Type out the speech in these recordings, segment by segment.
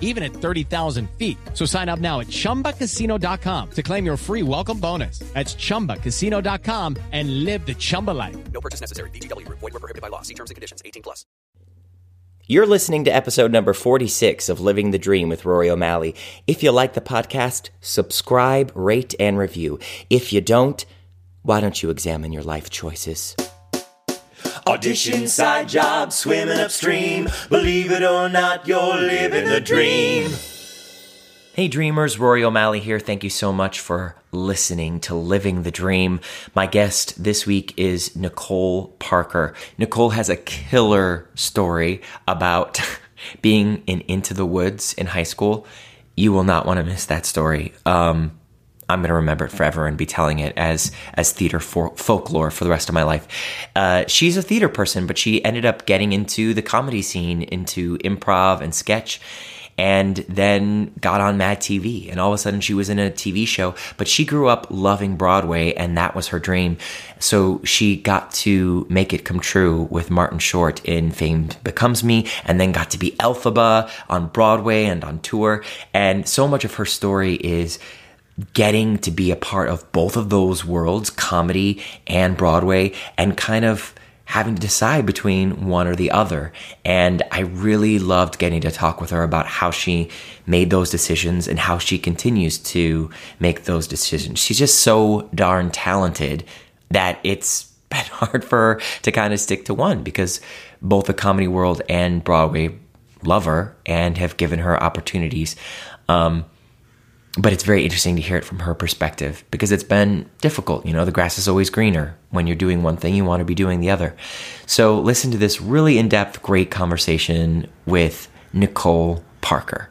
even at 30,000 feet. So sign up now at ChumbaCasino.com to claim your free welcome bonus. That's ChumbaCasino.com and live the Chumba life. No purchase necessary. VGW. Void were prohibited by law. See terms and conditions. 18 plus. You're listening to episode number 46 of Living the Dream with Rory O'Malley. If you like the podcast, subscribe, rate, and review. If you don't, why don't you examine your life choices? Audition side job, swimming upstream. Believe it or not, you're living the dream. Hey dreamers, Rory O'Malley here. Thank you so much for listening to Living the Dream. My guest this week is Nicole Parker. Nicole has a killer story about being in Into the Woods in high school. You will not want to miss that story. Um, I'm going to remember it forever and be telling it as as theater for, folklore for the rest of my life. Uh, she's a theater person, but she ended up getting into the comedy scene, into improv and sketch, and then got on Mad TV. And all of a sudden, she was in a TV show. But she grew up loving Broadway, and that was her dream. So she got to make it come true with Martin Short in Fame Becomes Me, and then got to be Elphaba on Broadway and on tour. And so much of her story is getting to be a part of both of those worlds, comedy and Broadway, and kind of having to decide between one or the other. And I really loved getting to talk with her about how she made those decisions and how she continues to make those decisions. She's just so darn talented that it's been hard for her to kind of stick to one because both the comedy world and Broadway love her and have given her opportunities. Um, but it's very interesting to hear it from her perspective because it's been difficult. You know, the grass is always greener. When you're doing one thing, you want to be doing the other. So listen to this really in depth, great conversation with Nicole Parker.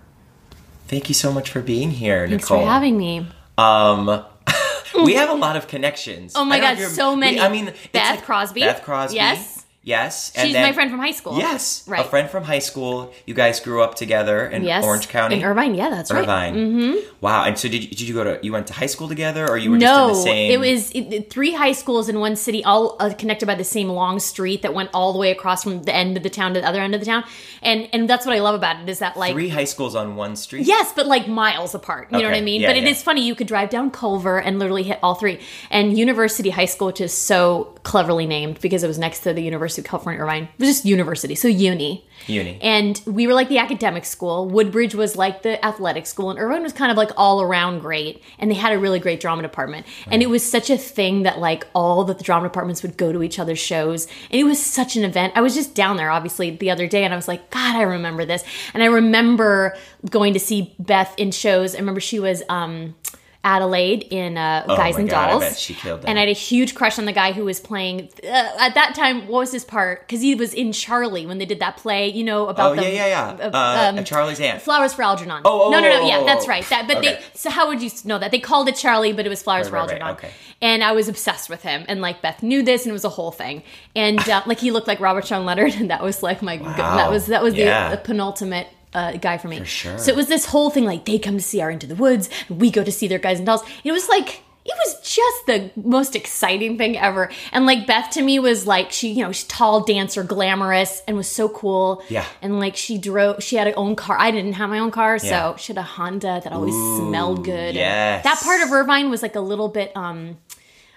Thank you so much for being here, Thanks Nicole. for having me. Um, we have a lot of connections. Oh my I don't God, know if you're- so many. we- I mean, it's Beth like- Crosby. Beth Crosby. Yes. Yes. She's my friend from high school. Yes. Right. A friend from high school. You guys grew up together in Yes. Orange County. In Irvine, yeah, that's right. Irvine. Mm-hmm. Wow. And so did you, did you go to, you went to high school together or you were no, just in the same? it was it, three high schools in one city, all uh, connected by the same long street that went all the way across from the end of the town to the other end of the town. And and that's what I love about it is that like Three high schools on one street? Yes, but like miles apart. You know what I mean? yeah, but it is yeah. funny. You could drive down Culver and literally hit all three. And University High School, which is so cleverly named because it was next to the University of California, Irvine. It was just university, so uni. Uni. And we were like the academic school. Woodbridge was like the athletic school, and Irvine was kind of like all around great. And they had a really great drama department. And it was such a thing that like all the drama departments would go to each other's shows, and it was such an event. I was just down there, obviously, the other day, and I was like, God, I remember this. And I remember going to see Beth in shows. I remember she was. um Adelaide in uh, Oh Guys and God, I Dolls. bet she killed that. And I had a huge crush on the guy who was playing uh, at that time. What was his part? Because he was in Charlie when they did that play. You know about Oh, the yeah, yeah, yeah. uh, Uh, Charlie's aunt. Flowers for Algernon. Oh, oh, no, no, no. oh, Yeah, oh, that's oh. right. That, but Okay. they. So how would you know that? They called it Charlie, but it was Flowers Right, for right, right. Algernon. Okay. And I was obsessed with him. And like Beth knew this, and it was a whole thing. And uh, like he looked like Robert Sean Leonard, and that was like my. wow. That was that was Yeah. the, the penultimate. Uh, guy for me. For sure. So it was this whole thing like they come to see our Into the Woods, we go to see their Guys and Dolls. It was like it was just the most exciting thing ever. And like Beth to me was like she, you know, she's tall, dancer, glamorous, and was so cool. Yeah. And like she drove, she had her own car. I didn't have my own car, so Yeah. she had a Honda that always smelled good. And yes. That part of Irvine was like a little bit. um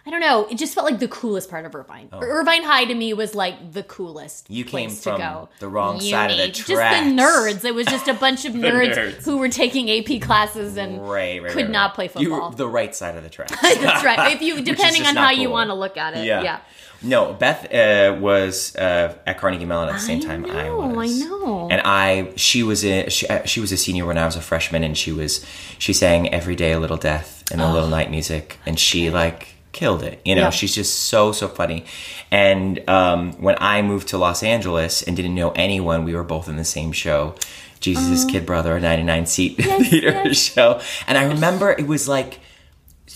I don't know. It just felt like the coolest part of Irvine. Irvine High to me was like the coolest. Oh. You came place from to go. the wrong side of the track. Just the nerds. It was just a bunch of nerds, nerds. who were taking AP classes and Right, right, could right, not play You football. were the right side of the track. That's right. If you, depending on how you want to look at it. Yeah. Yeah. No, Beth uh, was uh, at Carnegie Mellon at the same I time I know, was. I know. And I, she was a she, uh, she was a senior when I was a freshman, and she was she sang every day a little death and a little night music, and she like killed it. You know, Yeah. she's just so so funny. And um, when I moved to Los Angeles and didn't know anyone, we were both in the same show. Jesus' Kid Brother, a 99 seat theater yes. show. And I remember it was like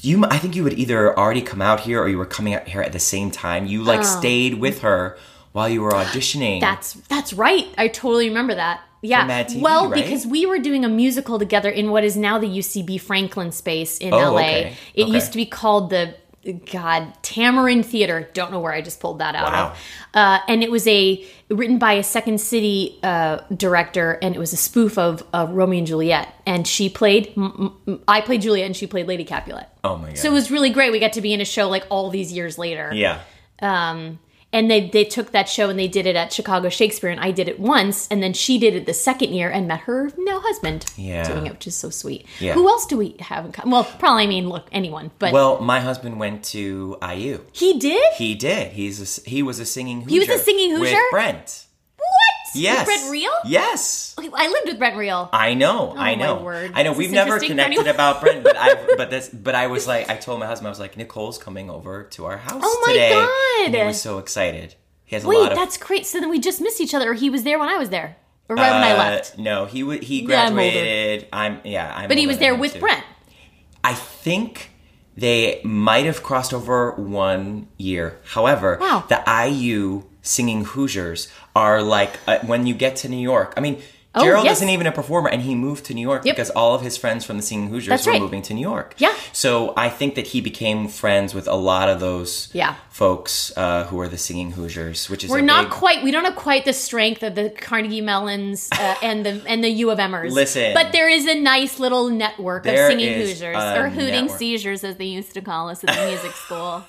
you I think you had either already come out here or you were coming out here at the same time. You like stayed with her while you were auditioning. Oh. That's that's right. I totally remember that. Yeah. TV, well, right? because we were doing a musical together in what is now the UCB Franklin space in Oh, LA. okay. It Okay. used to be called the God Tamarind Theater. Don't know where I just pulled that out Wow. of. Uh, and it was a written by a Second City uh, director, and it was a spoof of uh, Romeo and Juliet. And she played, m- m- I played Juliet, and she played Lady Capulet. Oh my god. So it was really great. We got to be in a show like all these years later. yeah. Um, and they they took that show and they did it at Chicago Shakespeare, and I did it once, and then she did it the second year and met her now husband Yeah. doing it, which is so sweet. Yeah. Who else do we have in common? Well, probably I mean, look, anyone, but Well, my husband went to IU. he did. He did. He's a, he was a singing Hoosier. He was a singing Hoosier with? Brent. what? Yes. With Brent Real? Yes. I lived with Brent Real. I know, I Oh, my know. I know. Is We've never connected about Brent, but I, but this, but I was like, I told my husband, I was like, Nicole's coming over to our house Oh my today, God. and he was so excited. He has a Wait, lot of. that's great. So then we just missed each other, or he was there when I was there, or right when I uh, left. No, he w- he Yeah, I'm graduated. I'm, yeah, I'm. But he was there with too. Brent. I think they might have crossed over one year. However, Wow. the IU singing Hoosiers are like uh, when you get to New York. I mean, Oh, Gerald yes. isn't even a performer, and he moved to New York Yep. because all of his friends from the Singing Hoosiers That's were right. moving to New York. Yeah. So I think that he became friends with a lot of those Yeah. folks uh, who are the Singing Hoosiers, which is We're not big- quite. We don't have quite the strength of the Carnegie Mellons uh, and the and the U of Mers. Listen. but there is a nice little network of singing Hoosiers or hooting network. seizures, as they used to call us at the music school.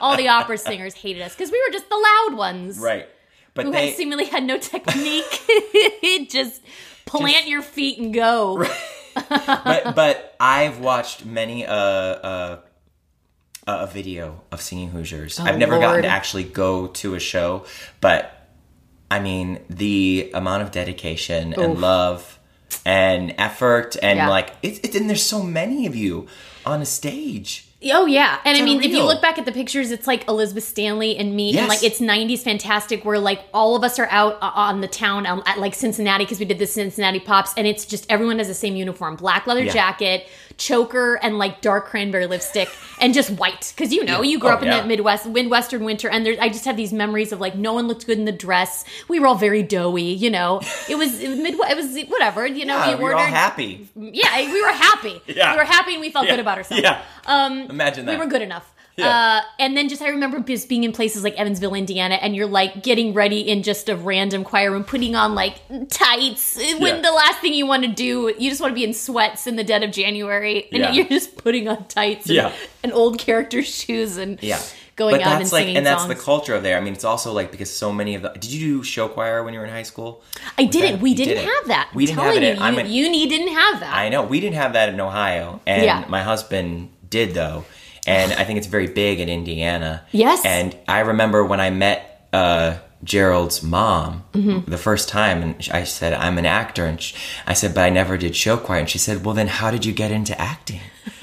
All the opera singers hated us because we were just the loud ones, right. But Who they, had seemingly had no technique. just plant your feet and go. but but I've watched many uh, uh, a video of singing Hoosiers. I've never gotten Oh, to actually go to a show, but I mean the amount of dedication and love and effort and Yeah. like it's it, and there's so many of you on a stage. Oh yeah, and I It's mean, if you look back at the pictures, it's like Elizabeth Stanley and me, Yes. and like it's '90s fantastic, where like all of us are out uh, on the town um, at like Cincinnati because we did the Cincinnati Pops, and it's just everyone has the same uniform, black leather Yeah. jacket, choker, and like dark cranberry lipstick, and just white because you know Yeah. you grew Oh, up in yeah. the Midwest, Midwestern winter, and there's I just have these memories of like no one looked good in the dress, we were all very doughy, you know, it was Midwest, it was whatever, you know, we we were all happy. yeah, we were happy. Yeah. We were happy and we felt good about ourselves. Yeah. Um, Imagine that. We were good enough. Yeah. Uh, and then just I remember just being in places like Evansville, Indiana, and you're like getting ready in just a random choir room, putting on like tights. When Yeah. the last thing you want to do, you just want to be in sweats in the dead of January, and Yeah. you're just putting on tights and, Yeah. and old character shoes and Yeah. going but out that's and like, singing and that's songs. the culture of there. I mean, it's also like because so many of the. Did you do show choir when you were in high school? I didn't. that- we didn't didn't. have that. We didn't have it You, I'm you, an- uni didn't have that. I know we didn't have that in Ohio, and my husband did though, and I think it's very big in Indiana. Yes. and I remember when I met uh, Gerald's mom Mm-hmm. the first time, and I said I'm an actor, and sh I said, but I never did show choir, and she said, well, then how did you get into acting?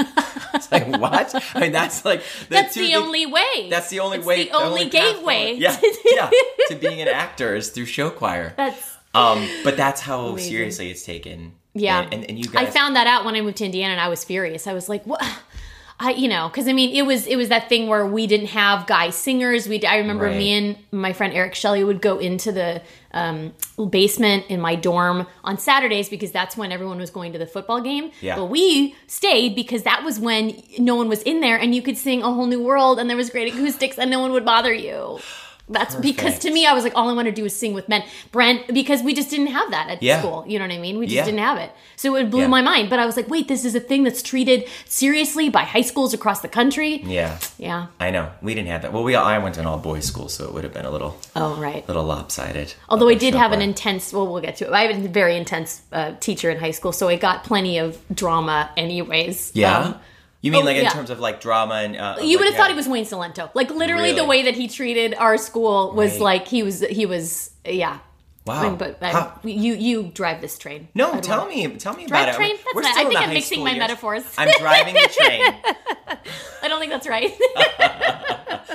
it's like what? I mean, that's like the That's the things- only way. That's the only It's way. the only path gateway. Yeah, yeah, to being an actor is through show choir. That's Um, but that's how seriously it's taken. Yeah. and, and, and you guys. I found that out when I moved to Indiana and I was furious. I was like, what? I, you know, because I mean, it was it was that thing where we didn't have guy singers. We I remember Right. me and my friend Eric Shelley would go into the um, basement in my dorm on Saturdays because that's when everyone was going to the football game. Yeah. But we stayed because that was when no one was in there and you could sing a whole new world and there was great acoustics and no one would bother you. That's because to me, I was like, all I want to do is sing with men. Brent, because we just didn't have that at Yeah. school. You know what I mean? We just Yeah. didn't have it. So it blew Yeah. my mind. But I was like, wait, this is a thing that's treated seriously by high schools across the country. Yeah. Yeah. I know. We didn't have that. Well, we all, I went to an all boys school, so it would have been a little Oh, right. little lopsided. Although I did have an intense, well, we'll get to it. I had a very intense uh, teacher in high school, so I got plenty of drama, anyways. Yeah. Um, you mean oh, like in yeah. terms of like drama and uh, you would like, have thought yeah. he was Wayne Cilento. Like literally, the way that he treated our school was Right. like he was he was yeah. Wow. I mean, but I, you you drive this train. No, tell me, tell me Drive about train? it. That's We're not- I still think I'm mixing my years. metaphors. I'm driving the train. I don't think that's right.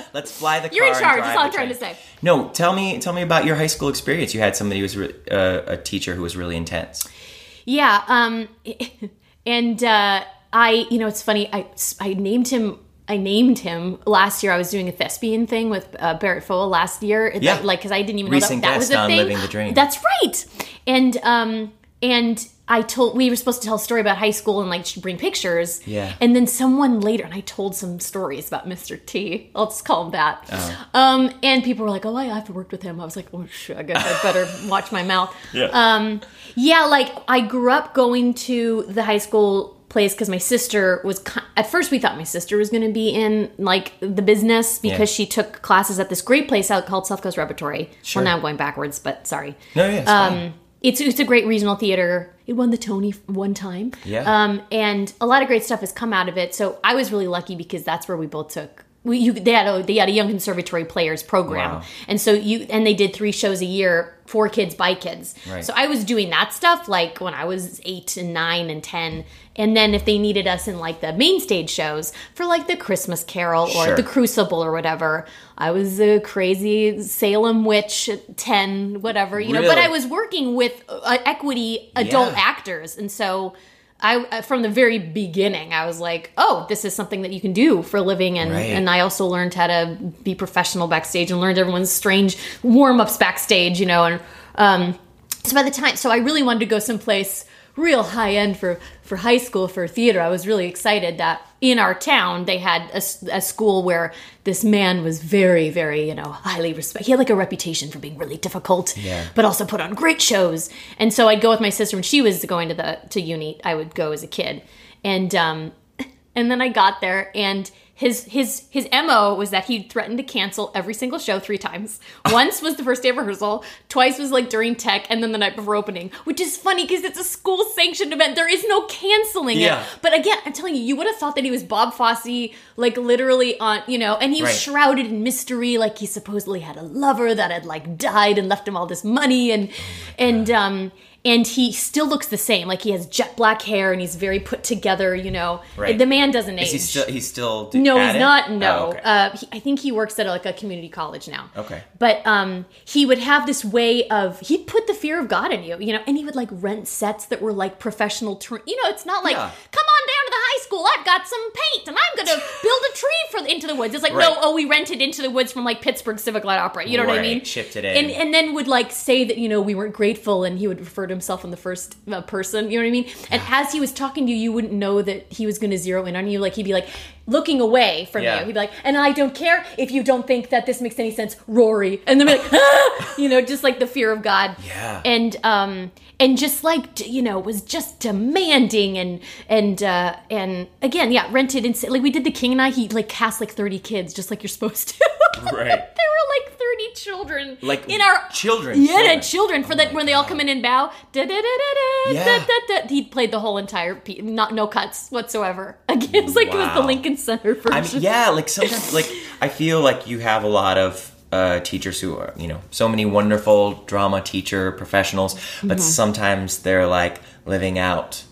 Let's fly the You're in charge. That's all I'm trying to say. No, tell me, tell me about your high school experience. You had somebody who was re- uh, a teacher who was really intense. Yeah, um, and uh, I, you know, it's funny. I I named him. I named him last year. I was doing a thespian thing with uh, Barrett Foa last year. It- Yeah. like because I didn't even Recent know that, that was a on thing. Living the Dream. That's right. And um, and I told we were supposed to tell a story about high school and like she'd bring pictures. Yeah. And then someone later, and I told some stories about Mr. T. I'll just call him that. Oh. Um, and people were like, "Oh, I have to work with him." I was like, "Oh shit, I guess I better watch my mouth." Yeah. Um, yeah, like I grew up going to the high school place because my sister was. At first, we thought my sister was going to be in like the business because Yeah. she took classes at this great place out called South Coast Repertory. Sure. Well, now I'm going backwards, but sorry. No, yeah, it's fine. Um, it's it's a great regional theater. It won the Tony one time. Yeah. Um, and a lot of great stuff has come out of it. So I was really lucky because that's where we both took. We, you, they had a they had a young conservatory players program, Wow. and so you and they did three shows a year for kids by kids. Right. So I was doing that stuff like when I was eight and nine and ten, and then if they needed us in like the main stage shows for like the Christmas Carol or Sure. the Crucible or whatever, I was a crazy Salem witch at ten, whatever you know. But I was working with uh, equity adult Yeah. actors, and so. I from the very beginning, I was like, "Oh, this is something that you can do for a living," and Right. and I also learned how to be professional backstage and learned everyone's strange warm ups backstage, you know. And um, so by the time, so I really wanted to go someplace real high end for for high school for theater. I was really excited that in our town they had a school where this man was very very you know highly respected. He had like a reputation for being really difficult, Yeah. but also put on great shows. And so I'd go with my sister when she was going to the to uni. I would go as a kid, and um, and then I got there and. His, his his mo was that he threatened to cancel every single show three times. Once was the first day of rehearsal, twice was like during tech, and then the night before opening. Which is funny because it's a school sanctioned event. There is no canceling Yeah. it. But again, I'm telling you, you would have thought that he was Bob Fosse, like literally on, you know, and he was Right. shrouded in mystery, like he supposedly had a lover that had like died and left him all this money, and and um and he still looks the same, like he has jet black hair and he's very put together, you know. Right. The man doesn't age. Is he still? He's still. d- No, he's it? not. No, Oh, okay. uh, he, I think he works at like a community college now. Okay. but um, he would have this way of he'd put the fear of God in you, you know, and he would like rent sets that were like professional. Tr- you know, it's not like Yeah. come on down to the high school. I've got some paint, and I'm gonna build a tree for into the woods. It's like Right. no, oh, we rented into the woods from like Pittsburgh Civic Light Opera. You know what I mean? shipped it in. and and then would like say that you know we weren't grateful, and he would refer to himself in the first uh, person. You know what I mean? And as he was talking to you, you wouldn't know that he was going to zero in on you. Like he'd be like looking away from Yeah. you. He'd be like, "And I don't care if you don't think that this makes any sense, Rory." And then be like, ah! you know, just like the fear of God. Yeah. And um and just like you know was just demanding and and uh and again yeah rented and like we did the king and i he like cast like 30 kids just like you're supposed to Right. there were like 30 children Like in our children, yeah children. Oh children, for that when they all come in and bow da, da, da, da, da, Yeah. da, da, da. he played the whole entire pe- not no cuts whatsoever again it's like it was the lincoln center version I mean, yeah, like sometimes, like I feel like you have a lot of uh, teachers who are, you know, so many wonderful drama teacher professionals, but Mhm. sometimes they're like living out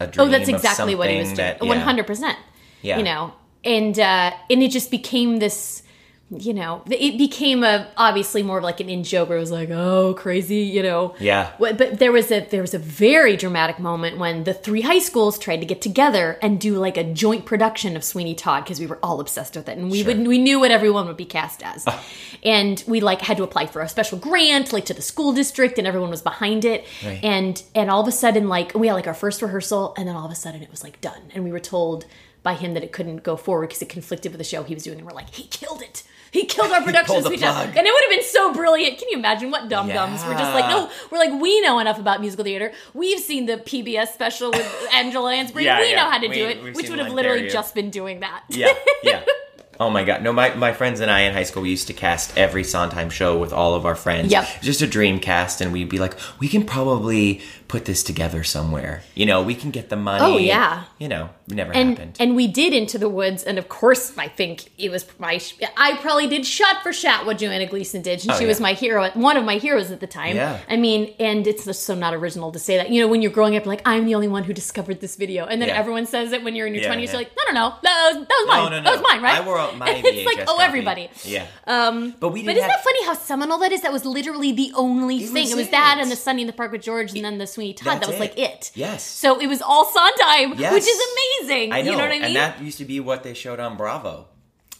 a dream. Oh, that's exactly what he was doing. One hundred percent. Yeah. You know, and uh, and it just became this. You know, it became a obviously more of like an in joke where it was like, oh, crazy, you know. Yeah. But, there was a there was a very dramatic moment when the three high schools tried to get together and do like a joint production of Sweeney Todd because we were all obsessed with it and we Sure. would we knew what everyone would be cast as, ah. and we like had to apply for a special grant like to the school district and everyone was behind it Right. and and all of a sudden like we had like our first rehearsal and then all of a sudden it was like done and we were told by him that it couldn't go forward because it conflicted with the show he was doing and we're like he killed it he killed our production speech. And it would have been so brilliant. Can you imagine what dum dums? We're just like, no, we're like, we know enough about musical theater. We've seen the PBS special with Angela Lansbury. Yeah, we yeah. know how to We- do it, which would have literally just been doing that. yeah, yeah. Oh my god. No, my, my friends and I in high school, we used to cast every Sondheim show with all of our friends. Yep. Just a dream cast, and we'd be like, we can probably put this together somewhere. You know, we can get the money. Oh, yeah. You know, it never and happened. and we did into the woods and of course i think it was my i probably did shot for shot what joanna gleason did and Oh, she yeah. was my hero one of my heroes at the time Yeah. i mean and it's just so not original to say that you know when you're growing up like i'm the only one who discovered this video and then Yeah. everyone says it when you're in your 20s yeah. you're like no no no that was, that was mine no, no, no. that was mine right I wore out my it's like oh copy. everybody Yeah. um But we but isn't have- that funny how seminal that is that was literally the only thing was it was that and the sunday in the park with george and then the sweeney todd that was like it Yes. so it was all Sondheim, Yes. which is amazing. I know. You know what I mean? And that used to be what they showed on Bravo.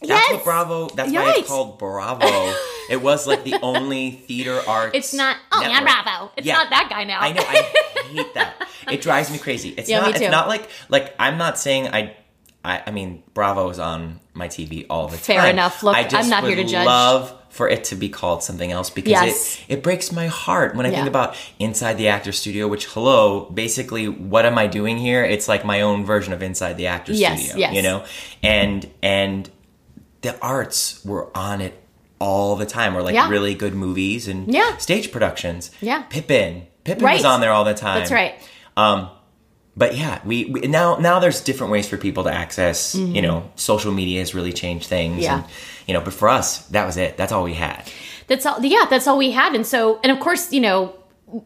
That's Yes. what Bravo. That's why it's called Bravo. it was like the only theater arts. It's not. Oh, yeah, network. Bravo. It's Yeah. not that guy now. I know. I hate that. It drives me crazy. It's Yeah, not. It's not like like I'm not saying I. I, I mean, Bravo is on my TV all the Fair time. Fair enough. Look, I just I'm not would here to judge. Love for it to be called something else because Yes. it it breaks my heart when I Yeah. think about Inside the Actor Studio. Which, hello, basically, what am I doing here? It's like my own version of Inside the Actor Yes, Studio. yes. You know, and and the arts were on it all the time. Or like Yeah. really good movies and Yeah. stage productions. Yeah. Pippin. Pippin Right. was on there all the time. That's right. Um, but yeah, we, we now now there's different ways for people to access. You know, social media has really changed things. Mm-hmm. Yeah. And, you know, but for us, that was it. That's all we had. That's all. Yeah, that's all we had. And so, and of course, you know,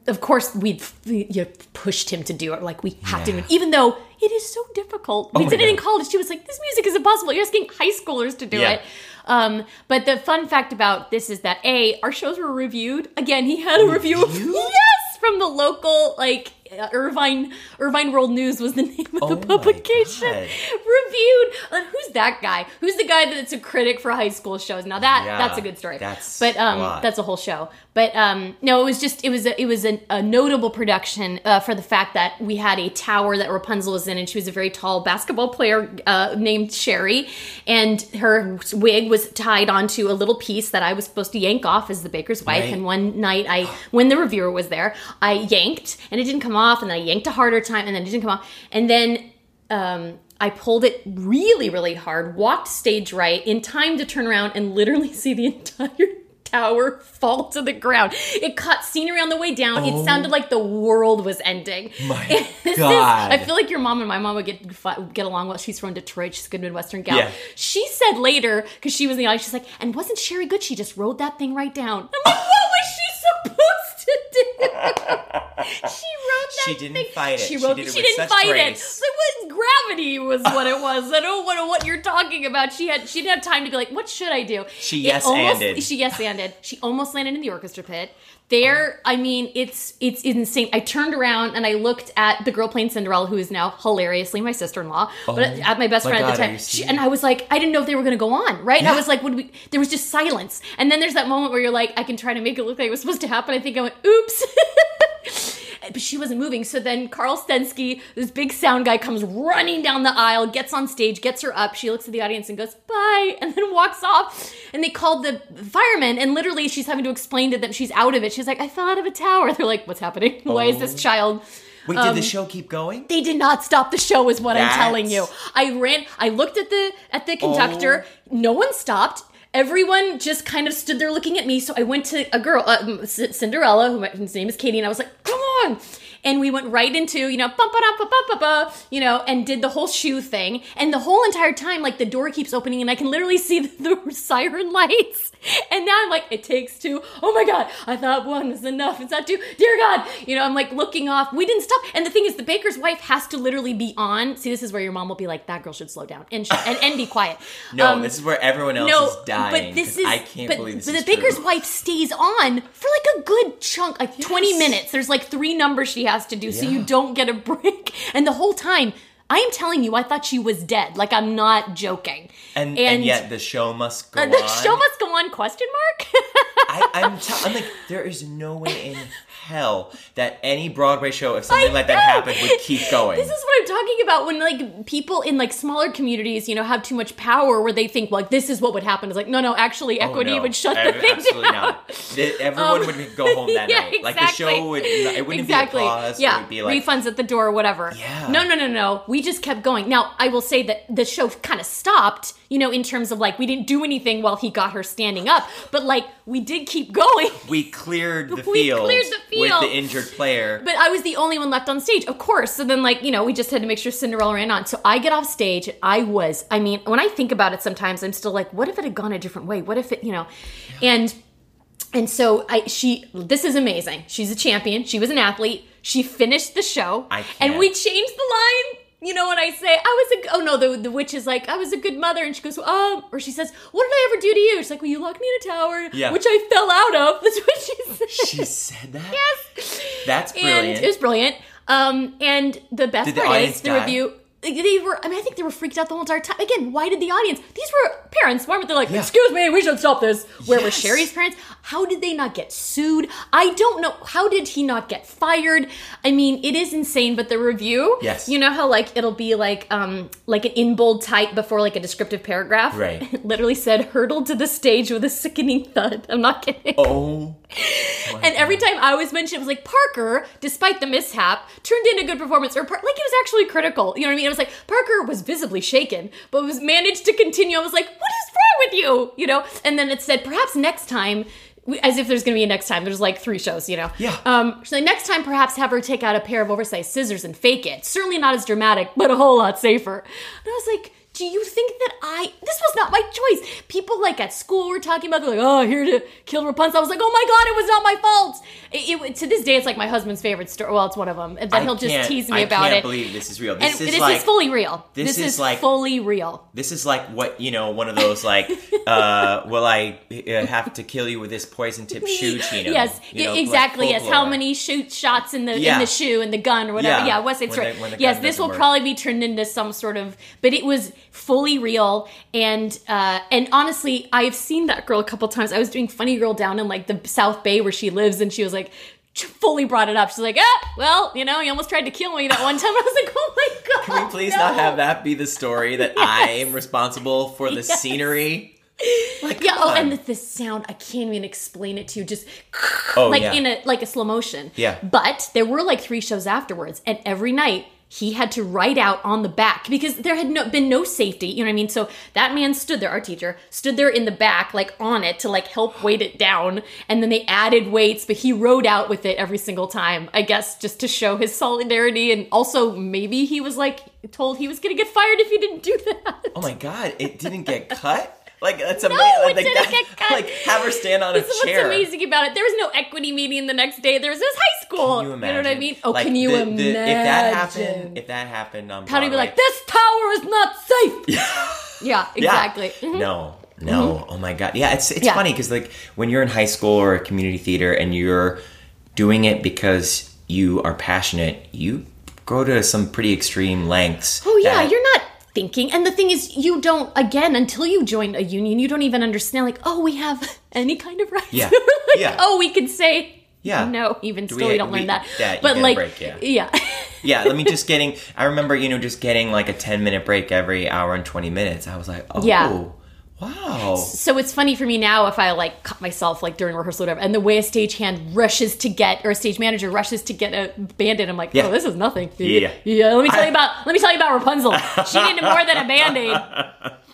of course, we you know, pushed him to do it. Like we have Yeah. to, even though it is so difficult. We Oh, did it in college. She was like, "This music is impossible. You're asking high schoolers to do Yeah. it." Um, but the fun fact about this is that a our shows were reviewed. Again, he had a review. Of, yes, from the local like uh, Irvine Irvine World News was the name of Oh the publication. Reviewed. And who's that guy? Who's the guy that's a critic for high school shows? Now that Yeah, that's a good story. that's but a um, lot. that's a whole show. But um, no, it was just it was a, it was a, a notable production uh, for the fact that we had a tower that Rapunzel was in, and she was a very tall basketball player uh, named Sherry, and her wig was tied onto a little piece that I was supposed to yank off as the baker's wife. Right. And one night, I when the reviewer was there, I yanked, and it didn't come off, and then I yanked a harder time, and then it didn't come off, and then um, I pulled it really, really hard, walked stage right in time to turn around and literally see the entire tower fall to the ground. It caught scenery on the way down. It sounded like the world was ending. Oh. My This is- God. I feel like your mom and my mom would get get along well. She's from Detroit. She's a good Midwestern gal. Yeah. She said later, because she was in the audience, she's like, and wasn't Sherry good? She just wrote that thing right down. I'm like, what was she supposed to do? she wrote that She didn't thing. fight it. She She wrote. did it she didn't fight grace. it. Like, what gravity was what it was. I don't know what you're talking about. She had she didn't have time to be like, what should I do? She It yes-anded. She yes anded. She almost landed in the orchestra pit. There, I mean, it's it's insane. I turned around and I looked at the girl playing Cinderella, who is now hilariously my sister in law, but at my best Oh my friend at the time. She, and I was like, I didn't know if they were going to go on, right? Yeah. I was like, would we? There was just silence, and then there's that moment where you're like, I can try to make it look like it was supposed to happen. I think I went, oops. but she wasn't moving. So then Carl Stensky, this big sound guy, comes running down the aisle, gets on stage, gets her up. She looks at the audience and goes, bye, and then walks off. And they called the firemen, and literally she's having to explain to them she's out of it. She's like, I fell out of a tower. They're like, what's happening? Why is this oh. child? Wait, did the um, show keep going? They did not stop the show, is what I'm telling you. I ran. I looked at the at the conductor. Oh. No one stopped. Everyone just kind of stood there looking at me. So I went to a girl, uh, Cinderella, who whose name is Katie, and I was like, "Come on!" And we went right into you know, bum, ba, da, ba, ba, ba, ba, you know, and did the whole shoe thing. And the whole entire time, like the door keeps opening, and I can literally see the, the siren lights. And now I'm like, it takes two. Oh my god! I thought one was enough. It's not two. Dear God! You know, I'm like looking off. We didn't stop. And the thing is, the baker's wife has to literally be on. See, this is where your mom will be like, that girl should slow down and sh- and, and be quiet. No, Um, this is where everyone else no, is dying. but this 'cause is I can't but, believe this but is the baker's true. wife stays on for like a good chunk, like 20 minutes. There's like three numbers she has to do, so you don't get a break. And the whole time, I am telling you, I thought she was dead. Like I'm not joking. and, and yet the show must go uh, the on. show must go on? Question mark. I, I'm, t- I'm like, there is no way in hell that any Broadway show, if something I like that happened, would keep going. This is what I'm talking about when like people in like smaller communities, you know, have too much power where they think like this is what would happen. It's like no, no, actually, Oh, equity no. would shut Ab- the thing Absolutely down. not. Everyone Um, would go home that yeah, night. Like the show would, it wouldn't exactly. be applause. Yeah, be like, refunds at the door, or whatever. Yeah. No, no, no, no. We just kept going. Now, I will say that the show kind of stopped. You know, in terms of like we didn't do anything while he got her standing up, but like we did keep going. we cleared the We field, cleared the with the injured player. But I was the only one left on stage, of course. So then, like, you know, we just had to make sure Cinderella ran on. So I get off stage. I was, I mean, when I think about it sometimes, I'm still like, what if it had gone a different way? What if it, you know, and, and so I, she, this is amazing. She's a champion. She was an athlete. She finished the show. I And we changed the line. You know when I say I was a oh no the the witch is like I was a good mother and she goes um or she says what did I ever do to you she's like well you locked me in a tower Yeah. which I fell out of that's what she said she said that? yes That's brilliant. and it was brilliant. Um, and the best Did the part is the die? review. They were. I mean, I think they were freaked out the whole entire time. Again, why did the audience? These were parents. Why weren't they like, Yeah. "Excuse me, we should stop this"? Where were Sherry's parents? How did they not get sued? I don't know. How did he not get fired? I mean, it is insane. But the review, Yes. you know how like it'll be like um like an in bold type before like a descriptive paragraph. Right. It literally said hurtled to the stage with a sickening thud. I'm not kidding. oh, And every time I was mentioned, it was like Parker, despite the mishap, turned in a good performance, or Par- like it was actually critical. You know what I mean? It was like Parker was visibly shaken, but was managed to continue. I was like, "What is wrong with you?" You know. And then it said, "Perhaps next time." As if there's going to be a next time. There's like three shows, you know. Yeah. Um. So like, next time, perhaps have her take out a pair of oversized scissors and fake it. Certainly not as dramatic, but a whole lot safer. And I was like, do you think that I this was not my choice? People like at school were talking about they're like, oh, here to kill Rapunzel. I was like, oh my god, it was not my fault. It, it- to this day, it's like my husband's favorite story. Well, it's one of them. And then I he'll just tease me I about can't it. believe this is real. and This is this like is fully real. this This, is is, like- fully real. This is like what you know, one of those like, uh, will I uh, have to kill you with this poison tipped shoe, Chino? yes, You know, yeah, like exactly. Yes, how many shoot shots in the Yeah. in the shoe and the gun or whatever. Yeah, Yeah, West Side Story. the- when the yes, this will work. probably be turned into some sort of. But it was fully real, and uh, and honestly, I've seen that girl a couple times. I was doing Funny Girl down in like the South Bay where she lives, and she was like. Fully brought it up. She's like, ah, well, you know, you almost tried to kill me that one time. I was like, oh my god. Can we please no. not have that be the story that I am responsible for the Yes. scenery? Like, Yeah. Oh, on. and the, the sound I can't even explain it to you. Just Oh, like yeah. in a like a slow motion. Yeah. But there were like three shows afterwards, and every night he had to write out on the back because there had no, been no safety. You know what I mean? So that man stood there, our teacher stood there in the back, like on it to like help weight it down, and then they added weights, but he rode out with it every single time. I guess just to show his solidarity, and also maybe he was like told he was gonna get fired if he didn't do that. oh my god, it didn't get cut. Like that's amazing. No, like, that-. Like have her stand on a This is chair. what's amazing about it. There was no equity meeting the next day. There was this high school. Can you imagine? you know what I mean? Oh, Like, can you the- imagine? if that happened, if that happened on Patty would be like, "This tower is not safe." yeah, exactly. Mhm. No, no. Oh my god. Yeah, it's it's Yeah. funny because like when you're in high school or a community theater and you're doing it because you are passionate, you go to some pretty extreme lengths. Oh yeah, that- you're not thinking. And the thing is, you don't. Again, until you join a union, you don't even understand. Like, oh, we have any kind of rights. Yeah. like, Yeah. Oh, we can say. Yeah. No, even Do still, we- we, don't we- learn that. yeah, but like, break, yeah. yeah. Yeah, let me just getting. I remember, you know, just getting like a ten minute break every hour and twenty minutes. I was like, oh, Yeah. Wow. So it's funny for me now if I like cut myself like during rehearsal or whatever, and the way a stagehand rushes to get or a stage manager rushes to get a band-aid, I'm like, Yeah. oh, this is nothing. Yeah. Yeah. Let me tell you about let me tell you about Rapunzel. She needed more than a band-aid.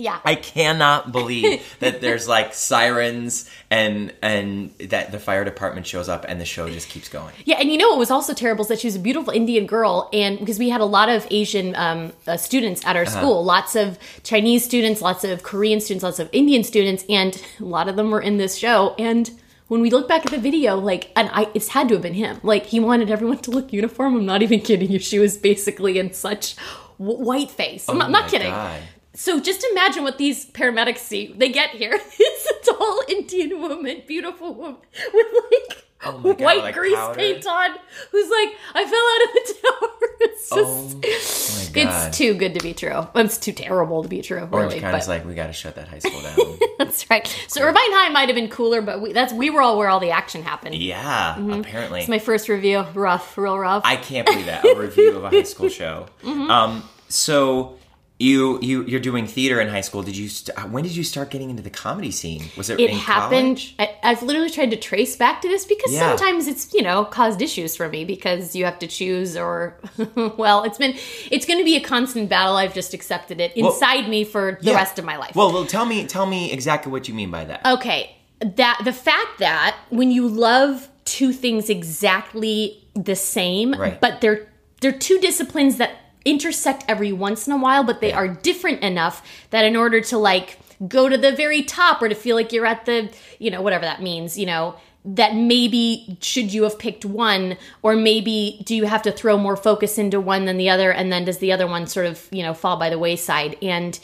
Yeah. I cannot believe that there's like sirens and and that the fire department shows up and the show just keeps going. Yeah, and you know what was also terrible is that she was a beautiful Indian girl, and because we had a lot of Asian um, uh, students at our Uh-huh. school, lots of Chinese students, lots of Korean students, lots of Indian students, and a lot of them were in this show. And when we look back at the video, like, and I, it's had to have been him. Like, he wanted everyone to look uniform. I'm not even kidding you. She was basically in such w- white face. I'm, Oh not, not kidding. God. So just imagine what these paramedics see. They get here. It's a tall Indian woman, beautiful woman, with like Oh God, white like grease powder? paint on, who's like, I fell out of the tower. it's Oh just, my God. it's too good to be true. It's too terrible to be true, Orange really. County's But like, we got to shut that high school down. that's right. So Irvine High might have been cooler, but we, that's we were all where all the action happened. yeah, apparently. It's my first review. Rough, real rough. I can't believe that a review of a high school show. Mm-hmm. Um, so you you you're doing theater in high school. Did you? St- uh, when did you start getting into the comedy scene? Was it? it happened. I, I've literally tried to trace back to this because Yeah. sometimes it's you know caused issues for me because you have to choose or well, it's been it's going to be a constant battle. I've just accepted it Well, inside me for the Yeah. rest of my life. Well, well, tell me tell me exactly what you mean by that. okay, that the fact that when you love two things exactly the same, Right. but they're they're two disciplines that intersect every once in a while, but they are different enough that in order to like go to the very top or to feel like you're at the, you know, whatever that means, you know, that maybe should you have picked one or maybe do you have to throw more focus into one than the other and then does the other one sort of, you know, fall by the wayside? And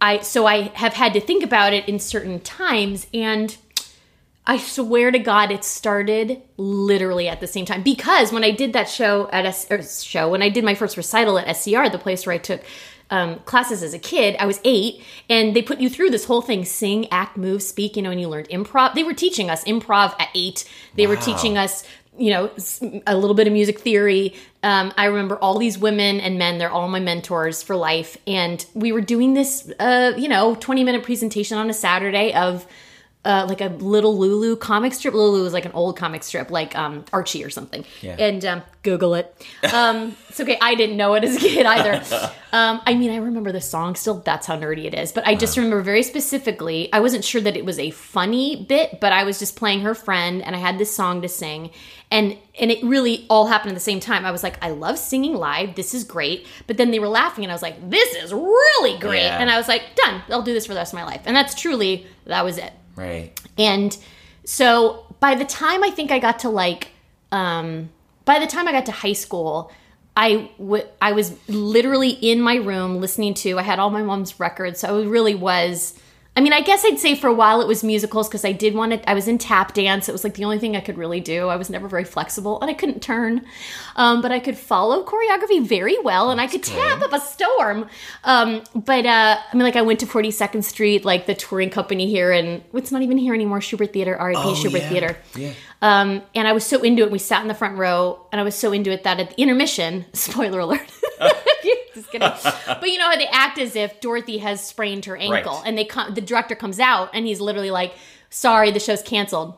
I so I have had to think about it in certain times and I swear to God, it started literally at the same time because when I did that show at S or show when I did my first recital at SCR, the place where I took um, classes as a kid, I was eight, and they put you through this whole thing: sing, act, move, speak. You know, and you learned improv. They were teaching us improv at eight. They were teaching us you know a little bit of music theory um, i remember all these women and men they're all my mentors for life and we were doing this uh, you know 20 minute presentation on a saturday of uh, like a little Lulu comic strip. Lulu is like an old comic strip, like um, Archie or something. Yeah. And um, Google it. Um, it's okay. I didn't know it as a kid either. Um, I mean, I remember the song still. That's how nerdy it is. But I just remember very specifically. I wasn't sure that it was a funny bit, but I was just playing her friend, and I had this song to sing, and and it really all happened at the same time. I was like, I love singing live. This is great. But then they were laughing, and I was like, this is really great. Yeah. And I was like, done. I'll do this for the rest of my life. And that's truly that was it. Right. And so by the time I think I got to like, um, by the time I got to high school, I w- I was literally in my room listening to. I had all my mom's records, so I really was. I mean, I guess I'd say for a while it was musicals because I did want to. I was in tap dance. It was like the only thing I could really do. I was never very flexible, and I couldn't turn, um, but I could follow choreography very well, and I could tap up a storm. Um, but uh, I mean, like I went to Forty Second Street, like the touring company here, and it's not even here anymore. Shubert Theater, R.I.P. Shubert yeah. Theater. Yeah. Um, and I was so into it. We sat in the front row, and I was so into it that at the intermission, spoiler alert. Just kidding. but you know how they act as if Dorothy has sprained her ankle, Right. and they come, the director comes out, and he's literally like, "Sorry, the show's canceled."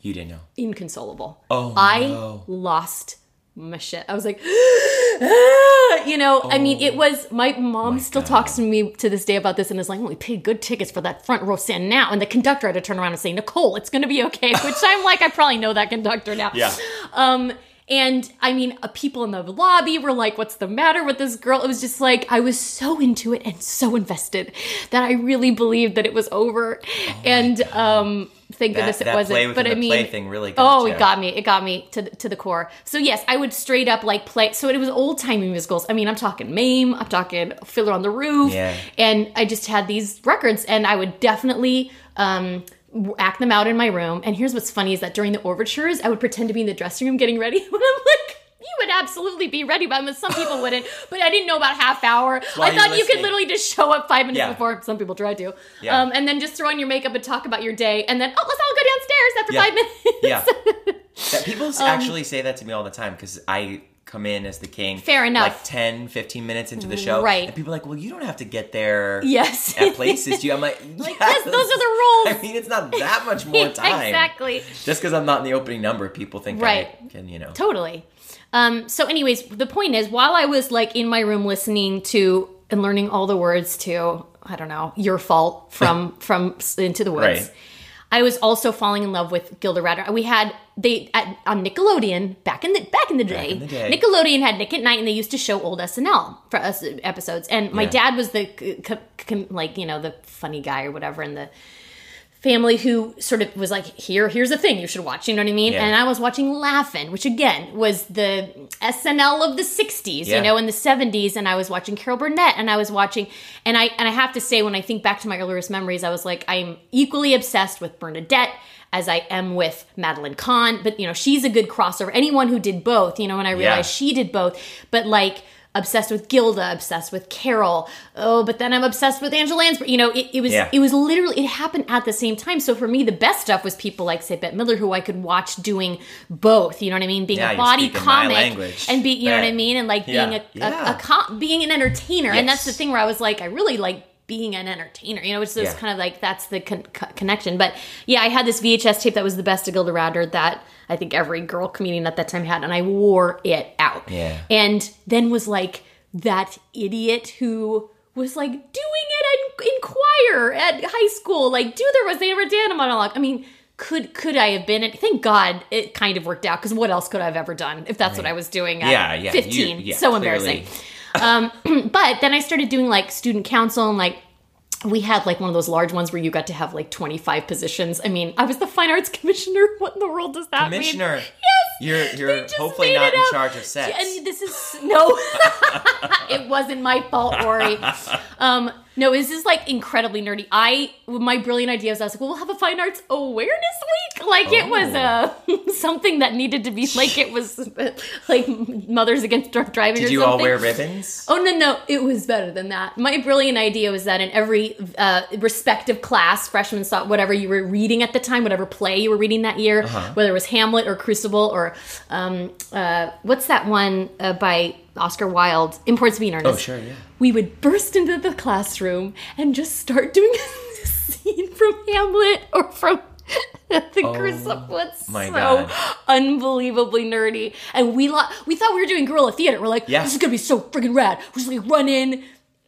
You didn't know. Inconsolable. Oh, I no. lost my shit. I was like, you know, I mean, Oh it was my mom still talks to me to this day about this and is like, well, we paid good tickets for that front row stand now. And the conductor had to turn around and say, Nicole, it's going to be okay. Which I'm like, I probably know that conductor now. Yeah. Um, and I mean, uh, people in the lobby were like, "What's the matter with this girl?" It was just like I was so into it and so invested that I really believed that it was over. and um, thank That- goodness it wasn't. but I mean, play thing really got oh, you. it got me. It got me to the, to the core. So yes, I would straight up like play. So it was old timey musicals. I mean, I'm talking Mame. I'm talking Fiddler on the Roof. Yeah. And I just had these records, and I would definitely. Um, act them out in my room and here's what's funny is that during the overtures i would pretend to be in the dressing room getting ready when i'm like you would absolutely be ready but some people wouldn't but i didn't know about half hour While i thought you could literally just show up five minutes Yeah. before some people try to Yeah. um, and then just throw on your makeup and talk about your day and then oh let's all go downstairs after Yeah. five minutes Yeah. That people s actually say that to me all the time because I come in as the king. Fair enough. Like 10, 15 minutes into the show. Right. And people are like, well, you don't have to get there Yes. at places. Do you? I'm like, Like, yes, yes, those are the rules. I mean, it's not that much more time. exactly Just because I'm not in the opening number, people think Right. I can, you know. Totally. Um, so, anyways, the point is, while I was like in my room listening to and learning all the words to, I don't know, your fault from from Into the Woods, Right. I was also falling in love with Gilda Radner. We had they at, on Nickelodeon back in the back in the day. in the day. Nickelodeon had Nick at Nite, and they used to show old SNL for us episodes. And my Yeah. dad was the c- c- c- like you know the funny guy or whatever, and the family who sort of was like, here, here's a thing you should watch. You know what I mean? Yeah. And I was watching Laugh-In, which again was the SNL of the 60s, Yeah. you know, in the 70s. And I was watching Carol Burnett and I was watching, and I, and I have to say, when I think back to my earliest memories, I was like, I'm equally obsessed with Bernadette as I am with Madeline Kahn. But, you know, she's a good crossover. Anyone who did both, you know, and I realized she did both. But like, obsessed with Gilda, obsessed with Carol. Oh, but then I'm obsessed with Angela Lansbury. You know, it, it was Yeah. it was literally it happened at the same time. So for me, the best stuff was people like say Bette Midler, who I could watch doing both. You know what I mean? Being Yeah, a body comic and be you know what I mean, and like Yeah. being a, a, a com- being an entertainer. And that's the thing where I was like, I really like being an entertainer. You know, it's just Yeah. kind of like that's the con- co- connection. But yeah, I had this VHS tape that was the best of Gilda Radner that I think every girl comedian at that time had, and I wore it out. Yeah. And then was like that idiot who was like doing it in, in choir at high school, like do the Rosanna Rodana monologue. I mean, could could I have been? it? Thank God it kind of worked out because what else could I have ever done if that's what I was doing at Yeah, yeah, 15? you- yeah, so clearly. embarrassing. um, but then I started doing like student council and like we had like one of those large ones where you got to have like 25 positions. I mean, I was the fine arts commissioner. What in the world does that Commissioner. mean? Commissioner. Yes. You're you're hopefully not in up. charge of sets. And this is no, it wasn't my fault, Rory. Um, no, this is like incredibly nerdy. I my brilliant idea was I was like, well, we'll have a fine arts awareness week. Like it was uh, something that needed to be like it was like Mothers Against Drunk Driving. Did you all wear ribbons? Oh no, no, it was better than that. My brilliant idea was that in every uh, respective class, freshman, so- whatever you were reading at the time, whatever play you were reading that year, Uh-huh. whether it was Hamlet or Crucible or um, uh, what's that one uh, by Oscar Wilde, Imports Being Earnest. Oh, sure, yeah. We would burst into the classroom and just start doing a scene from Hamlet or from. the Crucible. Oh my so God. unbelievably nerdy, and we lo- we thought we were doing guerrilla theater. We're like, Yeah. this is gonna be so freaking rad. We're just like run in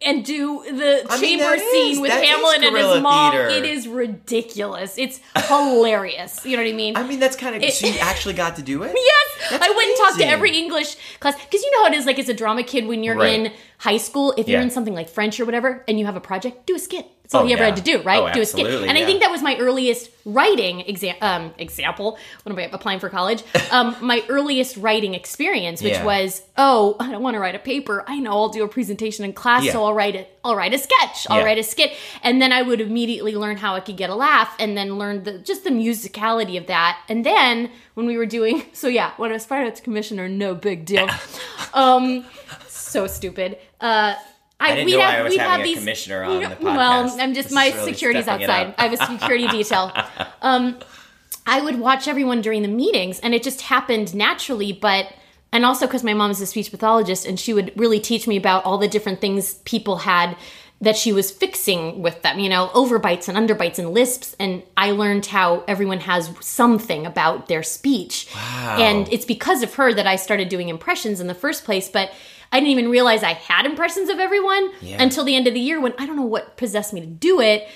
and do the I chamber that scene is- with Hamlet and his mom. theater. It is ridiculous. It's hilarious. You know what I mean? I mean, that's kind of. It- So you actually got to do it? Yes, That's I went and talked to every English class because you know how it is. Like as a drama kid, when you're Right. in high school, if you're Yeah. in something like French or whatever, and you have a project, do a skit. That's all Oh, you ever yeah. had to do, right? Oh, do a skit. And I think that was my earliest writing exam- um, example. When I'm applying for college? Um, my earliest writing experience, which Yeah. was, oh, I don't want to write a paper. I know I'll do a presentation in class, Yeah. so I'll write it. I'll write a sketch. I'll Yeah. write a skit, and then I would immediately learn how I could get a laugh, and then learn the just the musicality of that. And then when we were doing, so yeah, when I was fine arts commissioner, no big deal. um, so stupid. Uh, I, I know have, I was we'd having have a these, commissioner on the Well. I'm just This my really security's outside. I have a security detail. Um, I would watch everyone during the meetings, and it just happened naturally. But and also because my mom is a speech pathologist, and she would really teach me about all the different things people had that she was fixing with them. You know, overbites and underbites and lisps, and I learned how everyone has something about their speech. Wow. And it's because of her that I started doing impressions in the first place. But I didn't even realize I had impressions of everyone Yeah. until the end of the year when I don't know what possessed me to do it.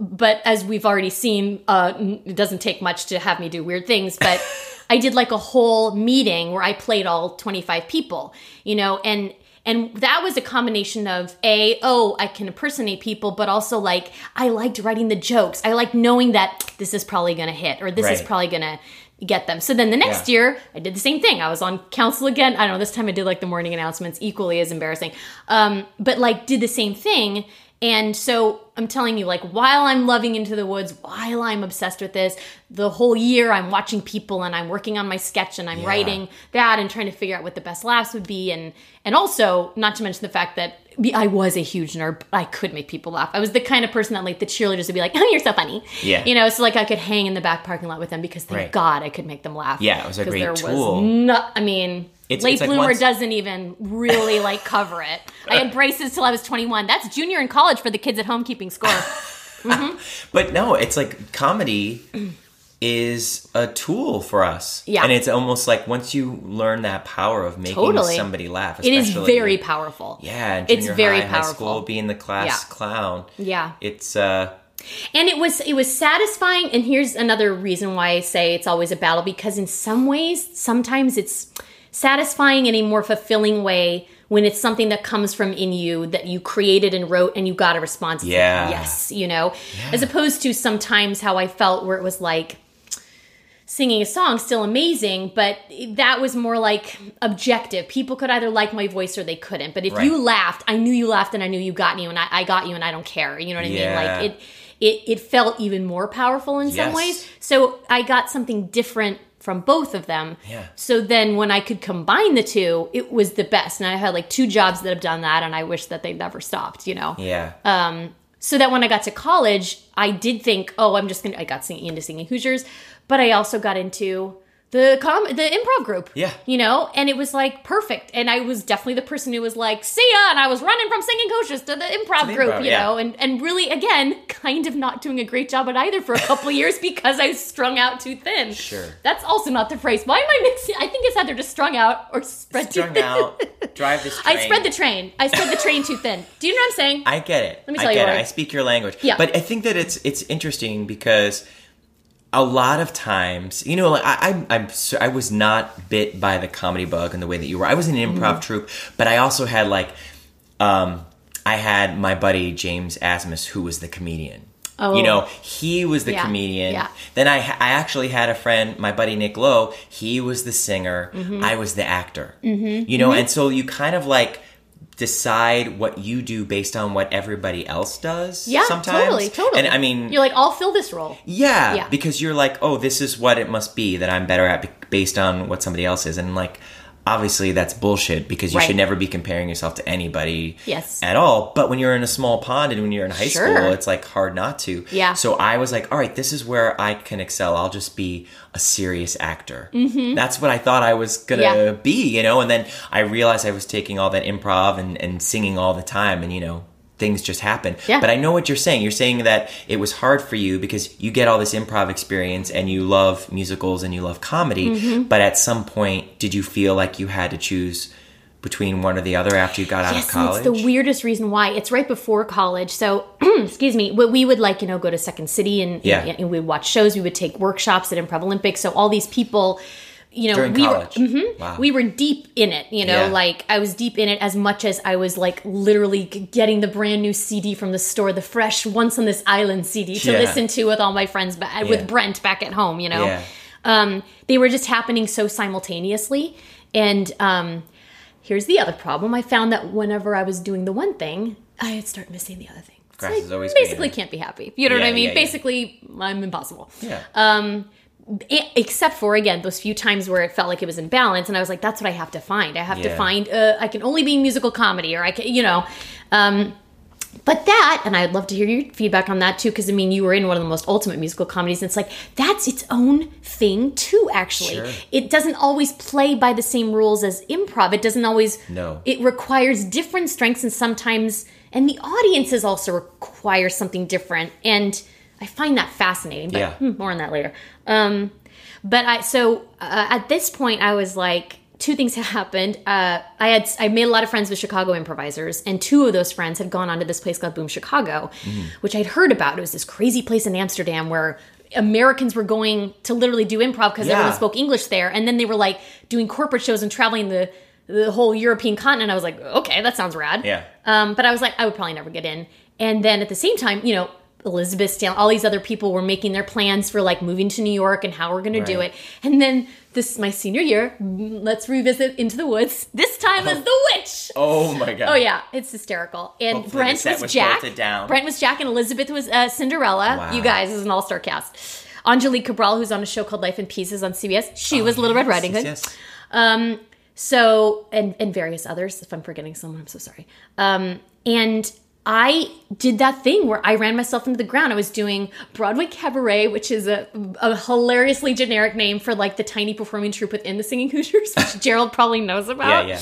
But as we've already seen, uh, it doesn't take much to have me do weird things. But I did like a whole meeting where I played all 25 people, you know, and and that was a combination of a oh I can impersonate people, but also like I liked writing the jokes. I liked knowing that this is probably gonna hit or this is probably gonna get them. So then the next Yeah. year, I did the same thing. I was on council again. I don't know. This time I did like the morning announcements, equally as embarrassing. Um, but like did the same thing. And so I'm telling you, like, while I'm loving Into the Woods, while I'm obsessed with this, the whole year I'm watching people and I'm working on my sketch and I'm Yeah. writing that and trying to figure out what the best laughs would be. And and also, not to mention the fact that I was a huge nerd, but I could make people laugh. I was the kind of person that like the cheerleaders would be like, "Oh, you're so funny," Yeah. You know, so like I could hang in the back parking lot with them because thank Right. God I could make them laugh. Yeah, it was a great there tool. no, I mean, It's- late it's like bloomer once- doesn't even really like cover it. I had uh. braces till I was 21. That's junior in college for the kids at home keeping score. Mm-hmm. But no, it's like comedy is a tool for us. Yeah. And it's almost like once you learn that power of making Totally. somebody laugh, it is very powerful. Yeah, It's very high, high powerful. school, being the class Yeah. clown. Yeah. It's uh and it was it was satisfying and here's another reason why i say it's always a battle because in some ways sometimes it's satisfying in a more fulfilling way when it's something that comes from in you that you created and wrote and you got a response. Yeah. yes, you know, as opposed to sometimes how I felt where it was like singing a song still amazing, but that was more like objective. People could either like my voice or they couldn't. But if Right. you laughed, I knew you laughed and I knew you got you and I, I got you and I don't care. You know what I mean? Like it it it felt even more powerful in some ways. So I got something different from both of them. Yeah. So then when I could combine the two, it was the best. And I had like two jobs that have done that and I wish that they never stopped, you know. Yeah. Um, so that when I got to college, I did think, oh, I'm just gonna. I got singing into singing Hoosiers, but I also got into the com the improv group. Yeah. you know, and it was like perfect. And I was definitely the person who was like, see ya, and I was running from singing Hoosiers to the improv the group, improv, you yeah. know, and and really again, kind of not doing a great job at either for a couple years because I was strung out too thin. Sure. that's also not the phrase. Why am I mixing? I think it's either just strung out or spread too Strung thin. out. Drive this train. I spread the train. I spread the train too thin. Do you know what I'm saying? I get it. Let me I tell you get what it. I- I speak your language. Yeah. But I think that it's it's interesting because a lot of times, you know, like I, I'm, I'm I was not bit by the comedy bug in the way that you were. I was in an improv Mm-hmm. troupe, but I also had like, um, I had my buddy James Asmus, who was the comedian. Oh. You know, he was the Yeah, comedian. yeah. Then I, I actually had a friend, my buddy Nick Lowe. He was the singer. Mm-hmm. I was the actor. Mm-hmm. You know, and so you kind of like decide what you do based on what everybody else does. Yeah, sometimes. totally, totally. And I mean, you're like, I'll fill this role. yeah, Yeah. because you're like, oh, this is what it must be that I'm better at based on what somebody else is, and like, obviously that's bullshit because you Right. should never be comparing yourself to anybody Yes. at all. But when you're in a small pond and when you're in high Sure. school, it's like hard not to. Yeah. So I was like, all right, this is where I can excel. I'll just be a serious actor. Mm-hmm. That's what I thought I was gonna Yeah. be, you know. And then I realized I was taking all that improv and, and singing all the time, and you know. Things just happen. Yeah. But I know what you're saying. You're saying that it was hard for you because you get all this improv experience and you love musicals and you love comedy. Mm-hmm. But at some point, did you feel like you had to choose between one or the other after you got out of Yes, and college? it's the weirdest reason why. It's right before college. So, excuse me, we we would like, you know, go to Second City and, Yeah. and, and we'd watch shows. We would take workshops at Improv Olympics. So, all these people, you know, During we college. were mhm, Wow. we were deep in it, you know, Yeah. like I was deep in it as much as I was like literally getting the brand new CD from the store, the fresh Once on This Island CD to Yeah. listen to with all my friends, ba- Yeah. with Brent back at home, you know. Um, they were just happening so simultaneously. And um, here's the other problem I found that whenever I was doing the one thing, I'd start missing the other thing. Grass like, is always basically greener. can't be happy. You know what I mean? Basically, I'm impossible. yeah. Um, except for again those few times where it felt like it was in balance, and I was like, that's what I have to find. I have to find. Uh, I can only be in musical comedy, or I can, you know. Um, but that, and I'd love to hear your feedback on that too, because I mean, you were in one of the most ultimate musical comedies, and it's like that's its own thing too. Actually, Sure. it doesn't always play by the same rules as improv. It doesn't always. No. It requires different strengths, and sometimes, and the audiences also require something different, and I find that fascinating. But Yeah. hmm, more on that later. Um, but I so uh, at this point I was like two things had happened. Uh, I had I made a lot of friends with Chicago improvisers, and two of those friends had gone on to this place called Boom Chicago, which I'd heard about. It was this crazy place in Amsterdam where Americans were going to literally do improv because Yeah. everyone spoke English there, and then they were like doing corporate shows and traveling the the whole European continent. I was like, okay, that sounds rad. Yeah. Um, but I was like, I would probably never get in. And then at the same time, you know, Elizabeth Stanley, all these other people were making their plans for like moving to New York and how we're going to do it. And then this, my senior year, let's revisit Into the Woods. This time as the witch. oh my god. Oh yeah, it's hysterical. And Hopefully Brent was, was Jack. Brent was Jack, and Elizabeth was uh, Cinderella. Wow. You guys is an all-star cast. Angelique Cabral, who's on a show called Life in Pieces on CBS, she was Little Red Oh, Yes, Riding yes, Hood. yes. Um, so and and various others. If I'm forgetting someone, I'm so sorry. Um, and I did that thing where I ran myself into the ground. I was doing Broadway Cabaret, which is a, a hilariously generic name for like the tiny performing troupe within the Singing Hoosiers, which Gerald probably knows about. Yeah, yeah.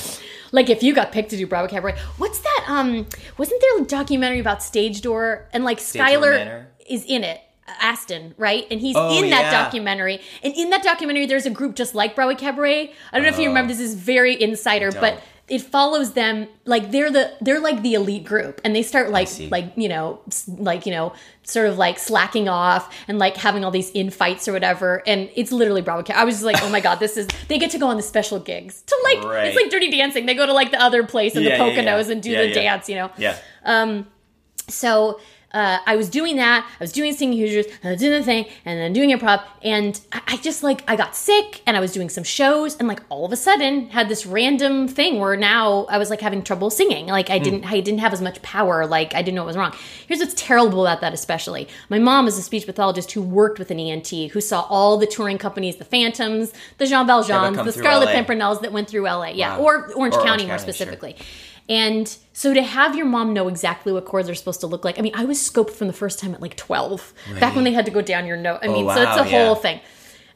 Like if you got picked to do Broadway Cabaret, what's that? Um, wasn't there a documentary about Stage Door and like Stage Skylar is in it? Astin, right? And he's Oh, in that yeah. documentary. And in that documentary, there's a group just like Broadway Cabaret. I don't know if you remember. This is very insider, but it follows them like they're the they're like the elite group and they start like like you know like you know sort of like slacking off and like having all these infights or whatever and it's literally Bravo Ca- I was just like oh my god this is they get to go on the special gigs to like Right. it's like Dirty Dancing they go to like the other place in Yeah, the yeah, yeah. Poconos and do Yeah, the yeah. dance you know Yeah. Um, so uh, I was doing that. I was doing singing Hoosiers, and I was doing the thing, and then doing improv, and I, I just like I got sick, and I was doing some shows, and like all of a sudden had this random thing where now I was like having trouble singing. Like I didn't, I didn't have as much power. Like I didn't know what was wrong. Here's what's terrible about that, especially my mom is a speech pathologist who worked with an ENT, who saw all the touring companies, the Phantoms, the Jean Valjeans, the Scarlet LA. Pimpernels that went through LA, yeah, Wow. or Orange Or Orange County more County, sure. And so to have your mom know exactly what cords are supposed to look like, I mean, I was scoped from the first time at like 12, back when they had to go down your nose. I mean, so it's wow, a whole thing.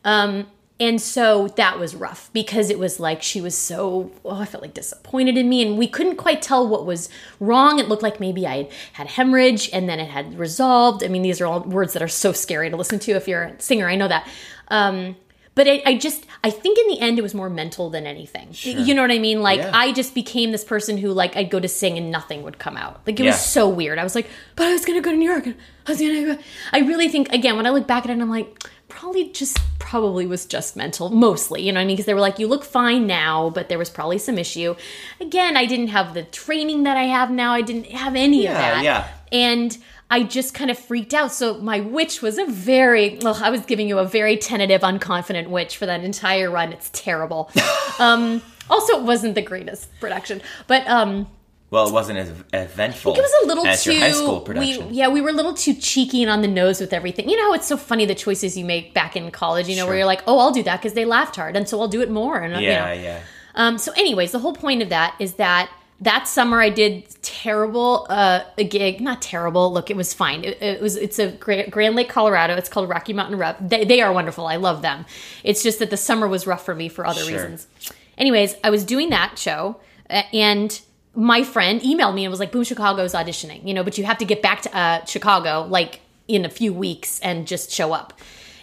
Um, and so that was rough because it was like she was so, oh, I felt like disappointed in me. And we couldn't quite tell what was wrong. It looked like maybe I had had hemorrhage and then it had resolved. I mean, these are all words that are so scary to listen to if you're a singer. I know that. Um, but I, I just, I think in the end it was more mental than anything. You know what I mean? Like, Yeah. I just became this person who, like, I'd go to sing and nothing would come out. Like, it Yeah. was so weird. I was like, but I was gonna go to New York. and I was gonna go. I really think, again, when I look back at it, I'm like, probably just, probably was just mental, mostly. You know what I mean? Because they were like, you look fine now, but there was probably some issue. Again, I didn't have the training that I have now. I didn't have any of that. yeah. And I just kind of freaked out. So my witch was a very, well, I was giving you a very tentative, unconfident witch for that entire run. It's terrible. um, also, it wasn't the greatest production, but um, Well, it wasn't as eventful. it was a little as too. your high school we, production. yeah, we were a little too cheeky and on the nose with everything. You know how it's so funny the choices you make back in college. You know where you're like, oh, I'll do that because they laughed hard, and so I'll do it more. And you yeah, know. yeah. Um, so, anyways, the whole point of that is that that summer I did terrible uh, a gig. Not terrible. Look, it was fine. It, it was. It's a Gra- Grand Lake, Colorado. It's called Rocky Mountain Rep. They, they are wonderful. I love them. It's just that the summer was rough for me for other Sure. reasons. Anyways, I was doing that show, uh, and my friend emailed me and was like, "Boom, Chicago's auditioning. You know, but you have to get back to uh, Chicago like in a few weeks and just show up."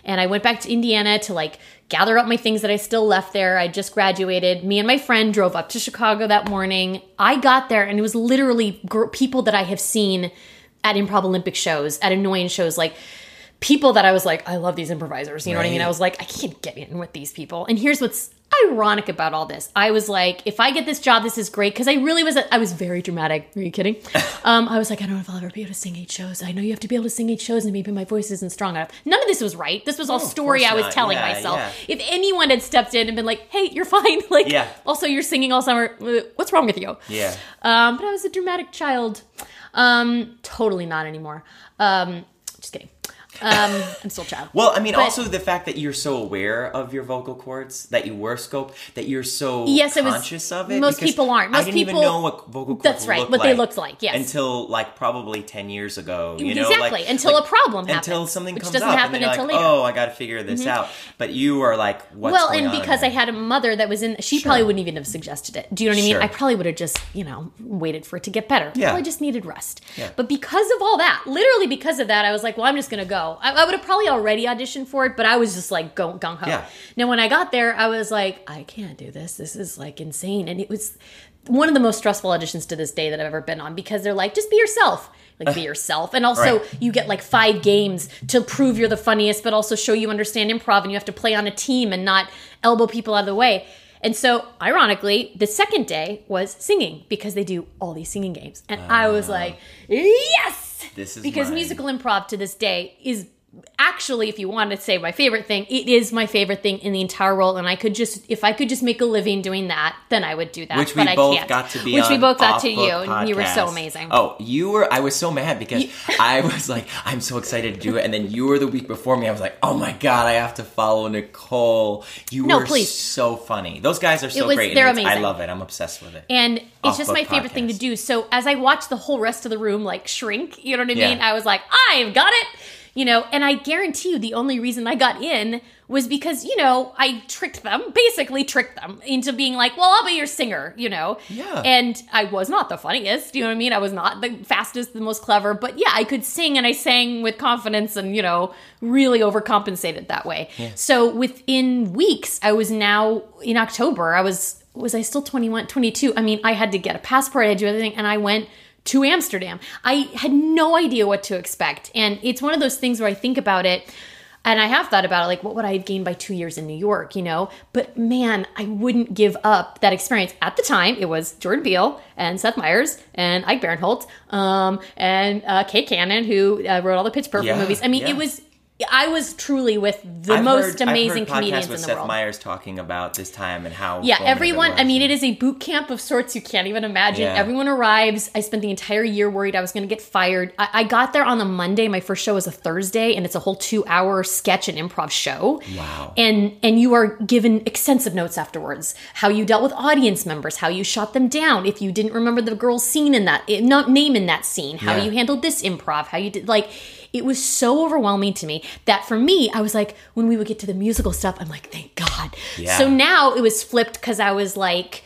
And I went back to Indiana to like gather up my things that I still left there. I just graduated. Me and my friend drove up to Chicago that morning. I got there and it was literally gr- people that I have seen at Improv Olympic shows, at annoying shows, like people that I was like, I love these improvisers. You know what I mean? I was like, I can't get in with these people. And here's what's ironic about all this. I was like, if I get this job, this is great. Cause I really was, I was very dramatic. Are you kidding? um, I was like, I don't know if I'll ever be able to sing eight shows. I know you have to be able to sing eight shows and maybe my voice isn't strong enough. None of this was right. This was all of story I was not. telling Yeah, myself. yeah. If anyone had stepped in and been like, hey, you're fine. like, Yeah. also you're singing all summer. Uh, What's wrong with you? Yeah. Um, but I was a dramatic child. Um, totally not anymore. Um, just kidding. Um, I'm still child. Well, I mean, But- also the fact that you're so aware of your vocal cords, that you were scoped, that you're so Yes, I was- conscious of it. most people aren't. I Most didn't people- even know what vocal cords That's right, what like they looked like, yes. until like probably ten years ago. You know, Exactly, like, until like, a problem happened. until something which comes doesn't up, happen and until like, later. Mm-hmm. Oh, I got to figure this out. But you are like, what's well, and because I had a mother that was in, she probably wouldn't even have suggested it. Do you know what I mean? Sure. I probably would have just, you know, waited for it to get better. Yeah. I just needed rest. Yeah. But because of all that, literally because of that, I was like, well, I'm just going to I, I would have probably already auditioned for it, but I was just like go, gung ho. Yeah. Now, when I got there, I was like, I can't do this. This is like insane. And it was one of the most stressful auditions to this day that I've ever been on because they're like, just be yourself. Like be yourself. And also Right. you get like five games to prove you're the funniest, but also show you understand improv and you have to play on a team and not elbow people out of the way. And so, ironically, the second day was singing because they do all these singing games. And I was ah. like, yes! This is because mine. musical improv to this day is actually, if you wanted to say my favorite thing, it is my favorite thing in the entire world. And I could just, if I could just make a living doing that, then I would do that. Which we but both I can't. got to be Which we both got to you, and you were so amazing. Oh, you were. I was so mad because I was like, I'm so excited to do it, and then you were the week before me. I was like, oh my god, I have to follow Nicole. You No, were please. so funny. Those guys are so was- great. they're it's- I love it. I'm obsessed with it. And it's just my favorite thing to do. So as I watched the whole rest of the room like shrink, you know what I Yeah. mean? I was like, I've got it. You know, and I guarantee you the only reason I got in was because, you know, I tricked them, basically tricked them into being like, well, I'll be your singer, you know? Yeah. And I was not the funniest, you know what I mean? I was not the fastest, the most clever, but yeah, I could sing and I sang with confidence and, you know, really overcompensated that way. Yeah. So within weeks, I was now in October, I was, was I still 21, 22? I mean, I had to get a passport, I had to do everything, and I went to Amsterdam. I had no idea what to expect. And it's one of those things where I think about it and I have thought about it, like, what would I have gained by two years in New York, you know? But man, I wouldn't give up that experience. At the time, it was Jordan Peele and Seth Meyers and Ike Barinholtz um, and uh, Kay Cannon, who uh, wrote all the Pitch Perfect Yeah, movies. I mean, yeah. it was, I was truly with the I've most heard- I've amazing comedians with in the Seth world. Meyers talking about this time and how Yeah, everyone. I mean, it is a boot camp of sorts you can't even imagine. Yeah. Everyone arrives. I spent the entire year worried I was going to get fired. I, I got there on the Monday. My first show was a Thursday, and it's a whole two-hour sketch and improv show. Wow. And and you are given extensive notes afterwards. How you dealt with audience members, how you shot them down. If you didn't remember the girl's scene in that, eh, not name in that scene, how Yeah. you handled this improv, how you did like. It was so overwhelming to me that for me, I was like, when we would get to the musical stuff, I'm like, thank God. Yeah. So now it was flipped because I was like,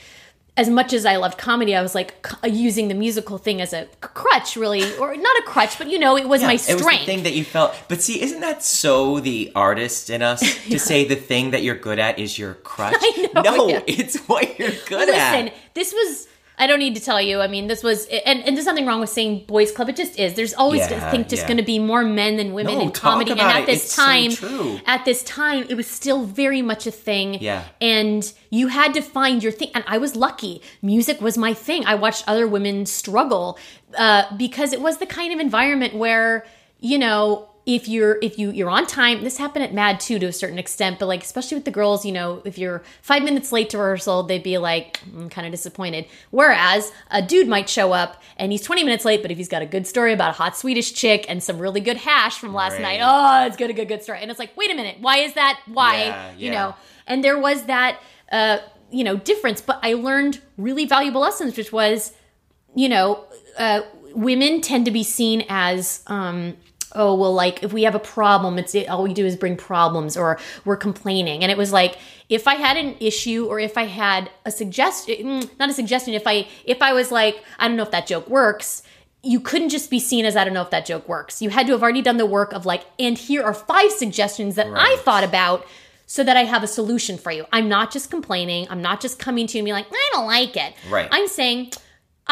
as much as I loved comedy, I was like c- uh, using the musical thing as a crutch, really, or not a crutch, but you know, it was Yeah, my It was the strength. thing that you felt. But see, isn't that so the artist in us to say the thing that you're good at is your crutch? I know, no, yeah. it's what you're good Listen, at. Listen, this was. I don't need to tell you. I mean, this was, and, and there's nothing wrong with saying boys' club. It just is. There's always, Yeah, I think, just yeah. going to be more men than women No, in comedy. And at it. this It's so time, true. at this time, it was still very much a thing. Yeah. And you had to find your thing. And I was lucky. Music was my thing. I watched other women struggle uh, because it was the kind of environment where, you know, if you're if you you're on time this happened at mad too to a certain extent but like especially with the girls you know if you're five minutes late to rehearsal they'd be like i'm kind of disappointed. Whereas a dude might show up and he's 20 minutes late but if he's got a good story about a hot swedish chick and some really good hash from last Right. night oh it's good a good good story. And it's like wait a minute why is that? Why? Yeah, you know? And there was that uh you know difference but i learned really valuable lessons which was you know, uh, women tend to be seen as, um, oh, well, like if we have a problem, it's all we do is bring problems or we're complaining. And it was like, if I had an issue or if I had a suggestion, eh, mm, not a suggestion, if I, if I was like, I don't know if that joke works, you couldn't just be seen as I don't know if that joke works. You had to have already done the work of like, and here are five suggestions that I thought about so that I have a solution for you. I'm not just complaining. I'm not just coming to you and being like, I don't like it. Right. I'm saying,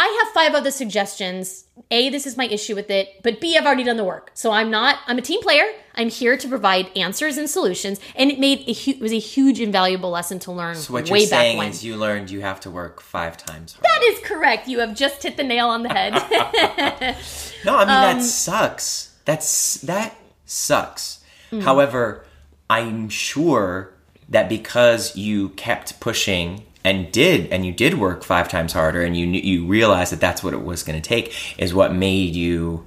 I have five other suggestions. A, this is my issue with it, but B, I've already done the work. So I'm not, I'm a team player. I'm here to provide answers and solutions. And it made a hu- it was a huge, invaluable lesson to learn So what way you're back saying when. is you learned you have to work five times harder. that is correct. You have just hit the nail on the head. No, I mean Um, that sucks. That's that sucks. Mm. However, I'm sure that because you kept pushing and did and you did work five times harder and you you realized that that's what it was going to take is what made you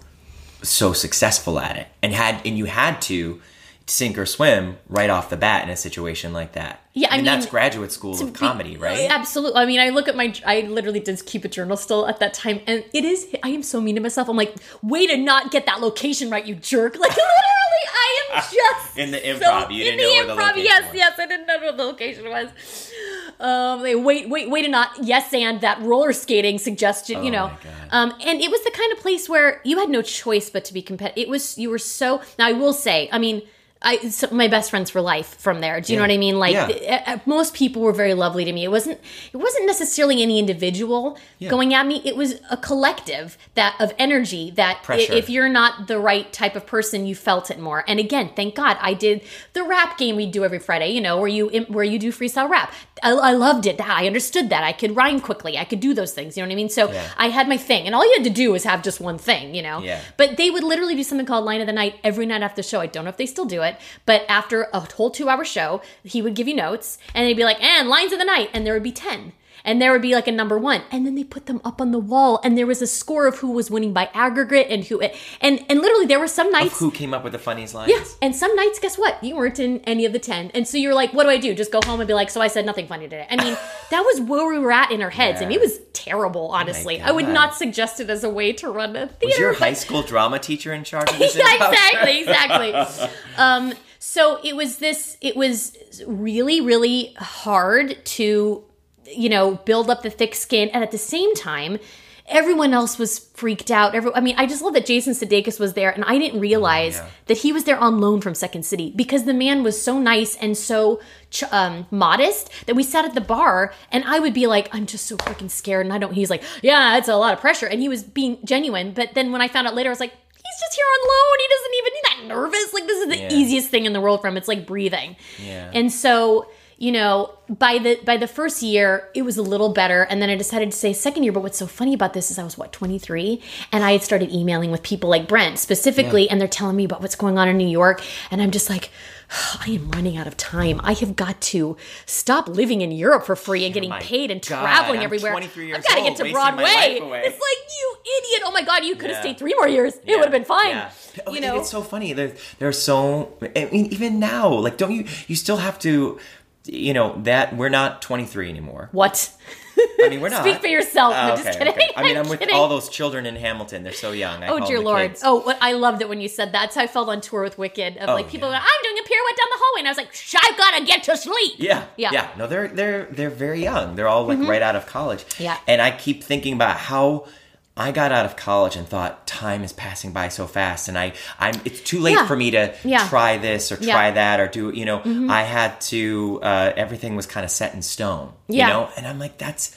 so successful at it. And had and you had to sink or swim right off the bat in a situation like that. Yeah, I mean, that's graduate school of comedy, right? Absolutely. I mean, I look at my, I literally did keep a journal still at that time, and it is. I am so mean to myself. I'm like, way to not get that location right, you jerk. Like literally, I am just In the so- improv, you in didn't know where the improv, location yes, was. yes, I didn't know where the location was. Um, they wait, wait, wait to not yes and that roller skating suggestion, you know. Oh my God. Um, and it was the kind of place where you had no choice but to be competitive. It was you were so. Now I will say, I mean. I, so my best friends for life from there. Do you know what I mean? Like Yeah. th- uh, most people were very lovely to me. It wasn't it wasn't necessarily any individual going at me. It was a collective that of energy that if you're not the right type of person, you felt it more. And again, thank God I did the rap game we do every Friday. You know where you where you do freestyle rap. I, I loved it. I understood that. I could rhyme quickly. I could do those things. You know what I mean? So Yeah. I had my thing, and all you had to do was have just one thing. You know. Yeah. But they would literally do something called line of the night every night after the show. I don't know if they still do it, but after a whole two hour show, he would give you notes and they'd be like, and lines of the night, and there would be 10. And there would be like a number one, and then they put them up on the wall, and there was a score of who was winning by aggregate and who, and and literally there were some nights. Who came up with the funniest lines? Yeah, and some nights, guess what? You weren't in any of the ten, and so you're like, "What do I do? Just go home and be like, so I said nothing funny today." I mean, that was where we were at in our heads, and it was terrible. Honestly, I would not suggest it as a way to run a theater. Was your but- high school drama teacher in charge of this? yeah, exactly, exactly. um, so it was this. It was really, really hard to, you know, build up the thick skin, and at the same time, everyone else was freaked out. Every, I mean, I just love that Jason Sudeikis was there, and I didn't realize that he was there on loan from Second City because the man was so nice and so ch- um, modest that we sat at the bar, and I would be like, "I'm just so freaking scared," and I don't. He's like, "Yeah, it's a lot of pressure," and he was being genuine. But then when I found out later, I was like. He's just here on loan. He doesn't even, he's not nervous. Like, this is the Yeah. easiest thing in the world for him. It's like breathing. Yeah. And so, you know, by the by the first year, it was a little better, and then I decided to say second year. But what's so funny about this is I was what twenty three, and I had started emailing with people like Brent specifically, and they're telling me about what's going on in New York, and I'm just like. I am running out of time. I have got to stop living in Europe for free and getting paid and God, traveling I'm everywhere. 23 years I've got to get to Broadway. It's like you idiot! Oh my God, you could have Yeah. stayed three more years. It would have been fine. Yeah. Oh, You know, it's so funny. There, there are so. I mean, even now, like, don't you? You still have to. You know that we're not 23 anymore. what? I mean, we're not. Speak for yourself. Oh, I'm just okay, kidding. okay. I mean, I'm, I'm with all those children in Hamilton. They're so young. I Oh dear lord! kids. Oh, what I loved it when you said that. That's how I felt on tour with Wicked. Of oh, like Oh, people, yeah. going, I'm doing a pirouette down the hallway, and I was like, "Shh, I've got to get to sleep. Yeah, Yeah. yeah, No, they're they're they're very young. They're all like mm-hmm. right out of college. Yeah. and I keep thinking about how I got out of college and thought time is passing by so fast, and I I'm it's too late Yeah. for me to Yeah. try this or Yeah. Mm-hmm. try that or do you know I had to uh, everything was kind of set in stone. Yeah. you know, and I'm like that's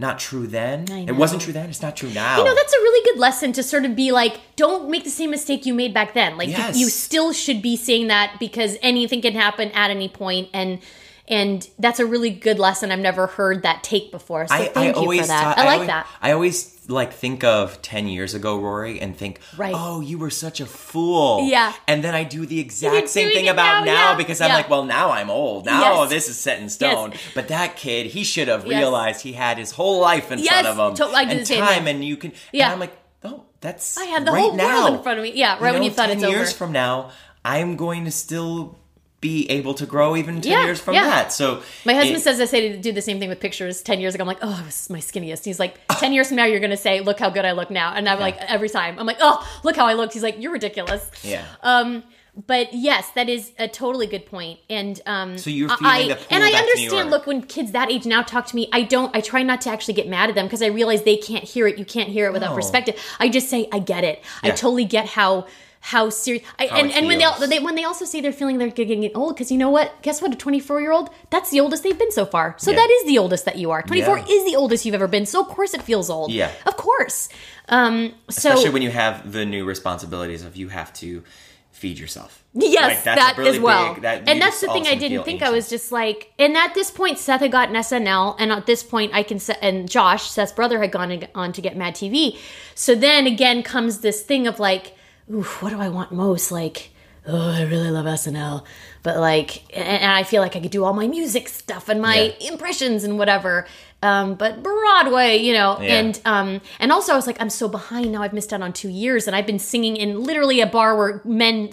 not true then. It wasn't true then. It's not true now. You know, that's a really good lesson to sort of be like, don't make the same mistake you made back then. Like, you- Yes. you, still should be saying that because anything can happen at any point, and and that's a really good lesson. I've never heard that take before, so I, thank I you for that. thought- I like always, that. I always like think of ten years ago, Rory, and think, Right. "Oh, you were such a fool." Yeah. and then I do the You're exact same thing about now, now, yeah. because I'm like, "Well, now I'm old. Now Yes. this is set in stone." Yes. But that kid, he should have Yes. realized he had his whole life in front of him, to- I and the same time, and you can. Yeah. and I'm like, "Oh, that's I had the right whole now. world in front of me. Yeah, right when know, you thought 10 it's over. years from now, I'm going to still be able to grow even ten Yeah, years from yeah. that. So My husband it- says I say to do the same thing with pictures 10 years ago. I'm like, oh, I was my skinniest. He's like, 10 years from now, you're going to say, look how good I look now. And I'm like, every time, I'm like, oh, look how I looked. He's like, you're ridiculous. Yeah. Um, but yes, that is a totally good point. And um, So you're I- feeling the pull and I back to New understand. Look, when kids that age now talk to me, I don't. I try not to actually get mad at them because I realize they can't hear it. You can't hear it without No. perspective. I just say, I get it. I totally get how how serious. I, How and and when they, they when they also say they're feeling they're getting old because you know what? Guess what? A 24 year old that's the oldest they've been so far. So Yeah. that is the oldest that you are. 24 Yeah. is the oldest you've ever been. So of course it feels old. Yeah. of course. Um, so especially when you have the new responsibilities of you have to feed yourself. Yes, Like, that really as well. big- that and that's the thing I didn't think. I was just like, and at this point, Seth had gotten SNL, and at this point, I can set, and Josh, Seth's brother, had gone on to get Mad TV. So then again comes this thing of like, ooh, what do I want most? Like, oh, I really love SNL, but like, and, and I feel like I could do all my music stuff and my impressions and whatever. Um, but Broadway, you know, Yeah. and um, and also I was like, I'm so behind now. I've missed out on two years, and I've been singing in literally a bar where men,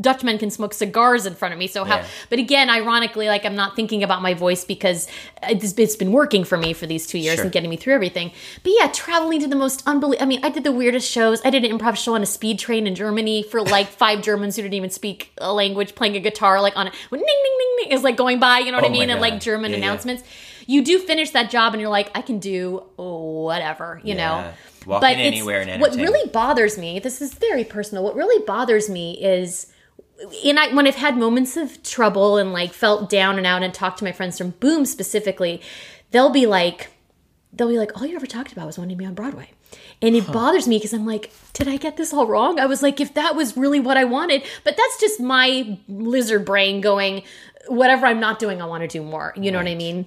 Dutch men, can smoke cigars in front of me. So how? Yeah. But again, ironically, like I'm not thinking about my voice because it's, it's been working for me for these two years Sure. and getting me through everything. But yeah, traveling to the most unbelievable. I mean, I did the weirdest shows. I did an improv show on a speed train in Germany for like five Germans who didn't even speak a language, playing a guitar like on it. When ding ding ding ding is like going by. You know what Oh I mean? And like German Yeah, yeah. announcements you do finish that job and you're like, I can do whatever, you Yeah. know. Walking it's- anywhere and what really bothers me, this is very personal. What really bothers me is, and I when I've had moments of trouble and like felt down and out and talked to my friends from Boom specifically, they'll be like, they'll be like, all you ever talked about was wanting to be on Broadway. And it bothers me because I'm like, did I get this all wrong? I was like, if that was really what I wanted, but that's just my lizard brain going, whatever I'm not doing, I want to do more. You know what I mean?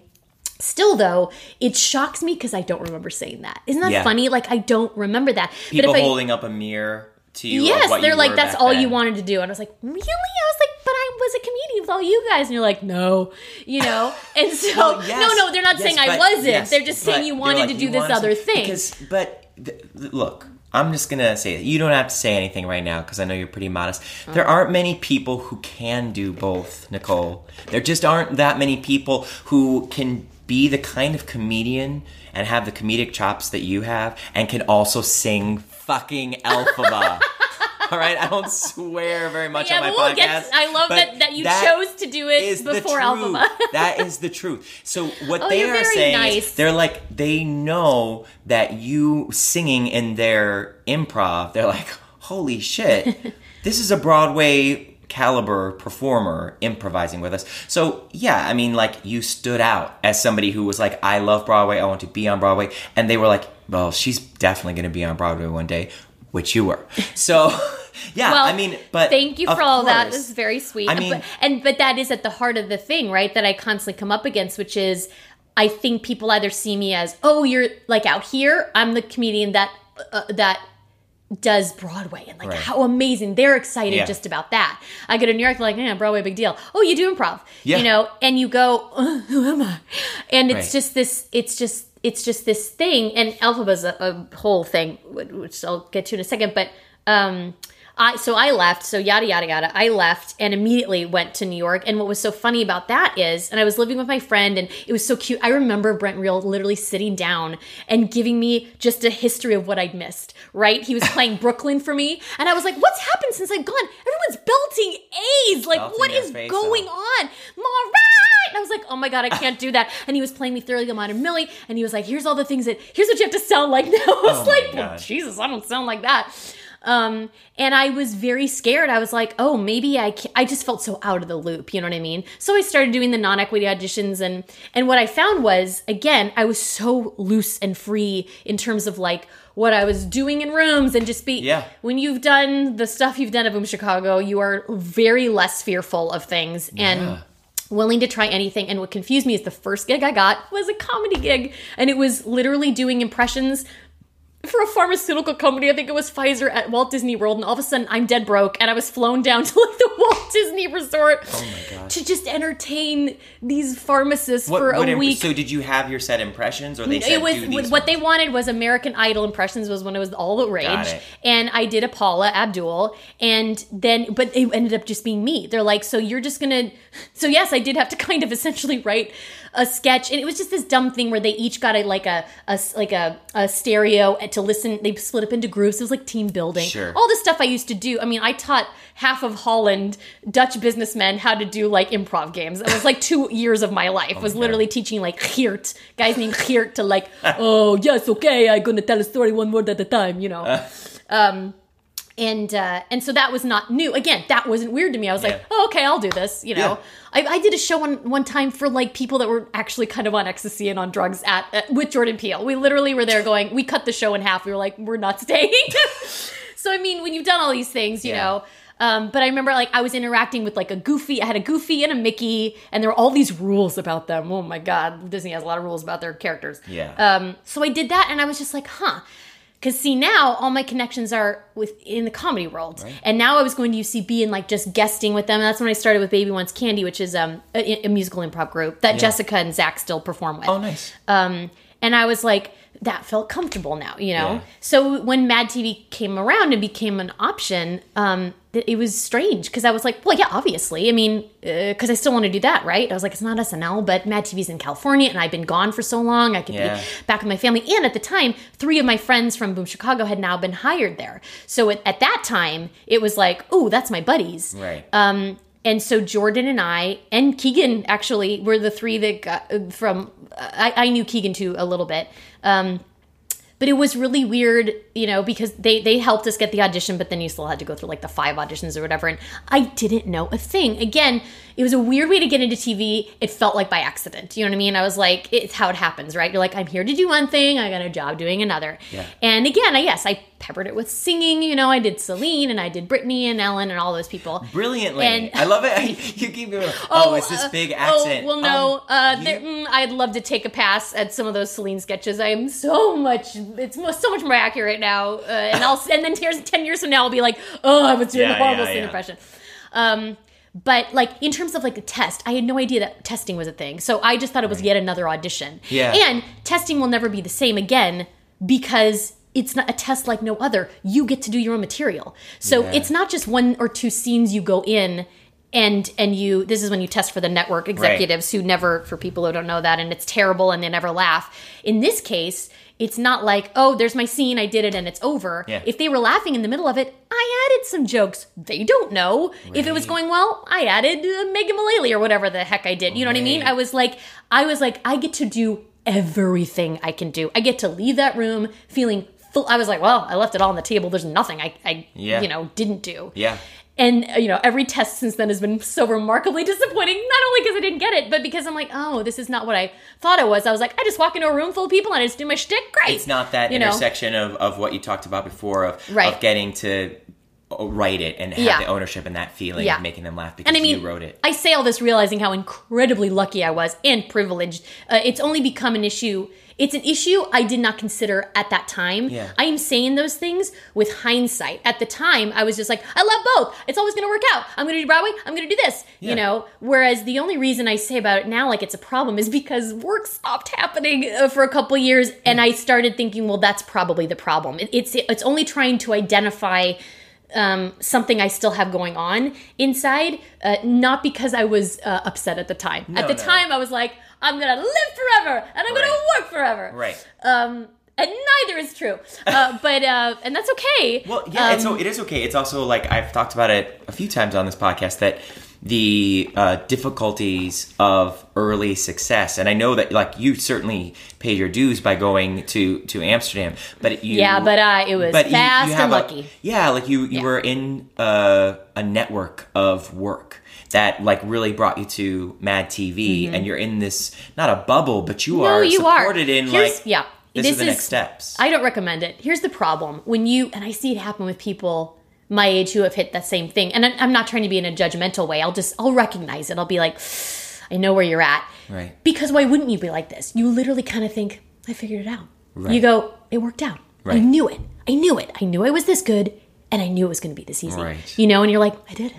Still, though, it shocks me because I don't remember saying that. Isn't that Yeah. funny? Like, I don't remember that. people but if I, holding up a mirror to you. Yes, they're like, that's all then. you wanted to do. And I was like, really? I was like, but I was a comedian with all you guys, and you're like, no, you know. And so, Well, yes, no, no, they're not yes, saying I wasn't. yes, they're just saying you wanted like, to do this wanted other thing. Because, but th- look, I'm just gonna say it. You don't have to say anything right now because I know you're pretty modest. Uh-huh. There aren't many people who can do both, Nicole. There just aren't that many people who can be the kind of comedian and have the comedic chops that you have, and can also sing fucking Elphaba. All right, I don't swear very much Yeah, on my we'll podcast. get- I love that- that you chose to do it before. Elphaba. that is the truth. So what Oh, they you're saying nice. is they're like they know that you singing in their improv. They're like, holy shit, this is a Broadway caliber performer improvising with us. So yeah, I mean, like you stood out as somebody who was like, I love Broadway. I want to be on Broadway, and they were like, well, she's definitely going to be on Broadway one day, which you were. So. Yeah, well, I mean, but thank you for all that. This is very sweet. I mean- but, and but that is at the heart of the thing, right? That I constantly come up against, which is I think people either see me as, oh, you're like out here. I'm the comedian that uh, that does Broadway, and like Right. how amazing they're excited Yeah. just about that. I go to New York, like, yeah, Broadway, big deal. Oh, you do improv, Yeah. you know, and you go, uh, who am I? And it's Right. just this. It's just it's just this thing, and Elphaba's a, a whole thing, which I'll get to in a second, but. um I so I left, so yada yada yada. I left and immediately went to New York. And what was so funny about that is, and I was living with my friend, and it was so cute. I remember Brent Real literally sitting down and giving me just a history of what I'd missed. Right? He was playing Brooklyn for me, and I was like, "What's happened since I've gone? Everyone's belting A's. Like, Belting what is going on, Marat?" And I was like, "Oh my god, I can't do that." And he was playing me thoroughly modern Millie, and he was like, "Here's all the things that here's what you have to sound like now." I was Oh like, well, Jesus, I don't sound like that. Um, and I was very scared. I was like, oh, maybe I can I just felt so out of the loop. You know what I mean? So I started doing the non-equity auditions, and and what I found was, again, I was so loose and free in terms of like what I was doing in rooms and just be. Yeah. When you've done the stuff you've done at Boom Chicago, you are very less fearful of things and willing to try anything. And what confused me is the first gig I got was a comedy gig, and it was literally doing impressions for a pharmaceutical company. I think it was Pfizer at Walt Disney World, and all of a sudden I'm dead broke, and I was flown down to like the Walt Disney Resort oh to just entertain these pharmacists What, for a im- week. So did you have your set impressions, or they said it was what they wanted was American Idol impressions was when it was all the rage, and I did a Paula Abdul, and then but it ended up just being me. They're like, so you're just gonna, so yes, I did have to kind of essentially write a sketch, and it was just this dumb thing where they each got a like a, a like a, a stereo to listen. They split up into groups. It was like team building. Sure. All the stuff I used to do. I mean, I taught half of Holland Dutch businessmen how to do like improv games. It was like two years of my life. was literally teaching like Geert, guys named Geert, to like, oh yes, okay, I'm gonna tell a story one word at a time. You know. Um, and uh, and so that was not new. Again, that wasn't weird to me. I was Yeah. like, oh, okay, I'll do this. You know, I, I did a show one one time for like people that were actually kind of on ecstasy and on drugs at uh, with Jordan Peele. We literally were there going, we cut the show in half. We were like, we're not staying. so I mean, when you've done all these things, you Yeah. know. Um, but I remember like I was interacting with like a Goofy. I had a Goofy and a Mickey, and there were all these rules about them. Oh my god, Disney has a lot of rules about their characters. Yeah. Um, so I did that, and I was just like, huh. Because see now all my connections are with in the comedy world, and now I was going to UCB and like just guesting with them. And that's when I started with Baby Wants Candy, which is um, a, a musical improv group that Jessica and Zach still perform with. Oh, nice. Um, and I was like, that felt comfortable now, you know? Yeah. So when Mad TV came around and became an option, um, it was strange because I was like, well, yeah, obviously. I mean, because I still want to do that, right? I was like, it's not SNL, but Mad TV's in California and I've been gone for so long. I could Yeah. be back with my family. And at the time, three of my friends from Boom Chicago had now been hired there. So at, at that time, it was like, oh, that's my buddies. Right. Um, and so Jordan and I and Keegan actually were the three that got uh, from. I, I knew Keegan too a little bit, um, but it was really weird, you know, because they they helped us get the audition, but then you still had to go through like the five auditions or whatever. And I didn't know a thing. Again, it was a weird way to get into TV. It felt like by accident. You know what I mean? I was like, it's how it happens, right? You're like, I'm here to do one thing. I got a job doing another. Yeah. And again, I yes, I peppered it with singing. You know, I did Celine and I did Britney and Ellen and all those people. Brilliantly. And- I love it. You keep going, oh, it's this uh, big oh, well, no, Um, uh, you- there- mm, I'd love to take a pass at some of those Celine sketches. I am so much, it's so much more accurate now. Uh, and I'll, and then here's ten years from now, I'll be like, oh, I was doing Yeah, a horrible yeah, Celine yeah. impression. Um, But like in terms of like a test, I had no idea that testing was a thing. So I just thought it was yet another audition. Yeah. And testing will never be the same again because it's not a test like no other. You get to do your own material. So Yeah. it's not just one or two scenes you go in and and you this is when you test for the network executives who never for people who don't know that and it's terrible and they never laugh. In this case, it's not like, oh, there's my scene, I did it and it's over. Yeah. If they were laughing in the middle of it, I added some jokes. They don't know. If it was going well, I added uh, Megan Mullally or whatever the heck I did. You know what I mean? I was like, I was like, I get to do everything I can do. I get to leave that room feeling full. I was like, well, I left it all on the table. There's nothing I, I Yeah. you know, didn't do. Yeah. And you know, every test since then has been so remarkably disappointing. Not only because I didn't get it, but because I'm like, oh, this is not what I thought it was. I was like, I just walk into a room full of people and I just do my shtick. Great. It's not that You know? intersection of, of what you talked about before of, Right. of getting to uh, write it and have Yeah. the ownership and that feeling Yeah. of making them laugh because and I mean, you wrote it. I say all this realizing how incredibly lucky I was and privileged. Uh, it's only become an issue. It's an issue I did not consider at that time. Yeah. I am saying those things with hindsight. At the time, I was just like, I love both. It's always going to work out. I'm going to do Broadway. I'm going to do this. Yeah. You know. Whereas the only reason I say about it now, like it's a problem, is because work stopped happening uh, for a couple years, and I started thinking, well, that's probably the problem. It's it's only trying to identify um, something I still have going on inside, uh, not because I was uh, upset at the time. No, at the no. time, I was like, I'm gonna live forever and I'm Right. gonna work forever. Right. Um, and neither is true. Uh, but uh, and that's okay. Well, yeah, Um, it's, o- it is okay. It's also like I've talked about it a few times on this podcast that the uh, difficulties of early success, and I know that like you certainly paid your dues by going to to Amsterdam, but you Yeah, but, uh, it was but you- you fast have and a- lucky. yeah, like you you Yeah. were in uh, a network of work that like really brought you to Mad TV, and you're in this not a bubble, but you Mm-hmm. no, are you are supported in Here's- like yeah. this, is the next steps. I don't recommend it. Here's the problem: when you and I see it happen with people my age who have hit that same thing, and I'm not trying to be in a judgmental way. I'll just I'll recognize it. I'll be like, I know where you're at, Right. Because why wouldn't you be like this? You literally kind of think, I figured it out. Right. You go, it worked out. I knew it. I knew it. I knew I was this good, and I knew it was going to be this easy. Right. You know, and you're like, I did it.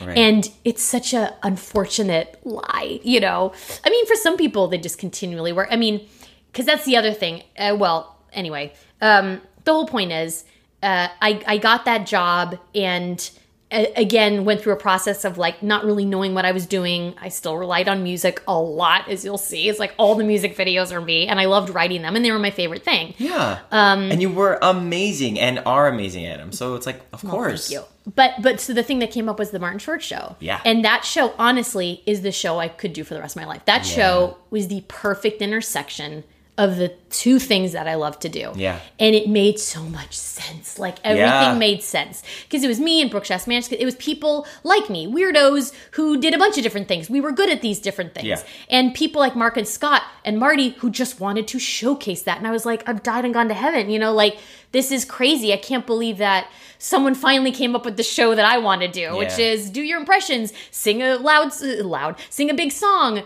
Right. And it's such a unfortunate lie, you know. I mean, for some people, they just continually work. I mean, because that's the other thing. Uh, well, anyway, um, the whole point is, uh, I I got that job and uh, again went through a process of like not really knowing what I was doing. I still relied on music a lot, as you'll see. It's like all the music videos are me, and I loved writing them, and they were my favorite thing. Yeah. Um, and you were amazing and are amazing at them. So it's like, of course. Thank you. But but so the thing that came up was the Martin Short show. Yeah. And that show honestly is the show I could do for the rest of my life. That show was the perfect intersection of the two things that I love to do. Yeah. And it made so much sense. Like everything Yeah. made sense. Because it was me and Brooks Ashmanskas. It was people like me, weirdos who did a bunch of different things. We were good at these different things. Yeah. And people like Marc and Scott and Marty who just wanted to showcase that. And I was like, I've died and gone to heaven. You know, like this is crazy. I can't believe that someone finally came up with the show that I want to do, which is do your impressions, sing a loud, loud, sing a big song.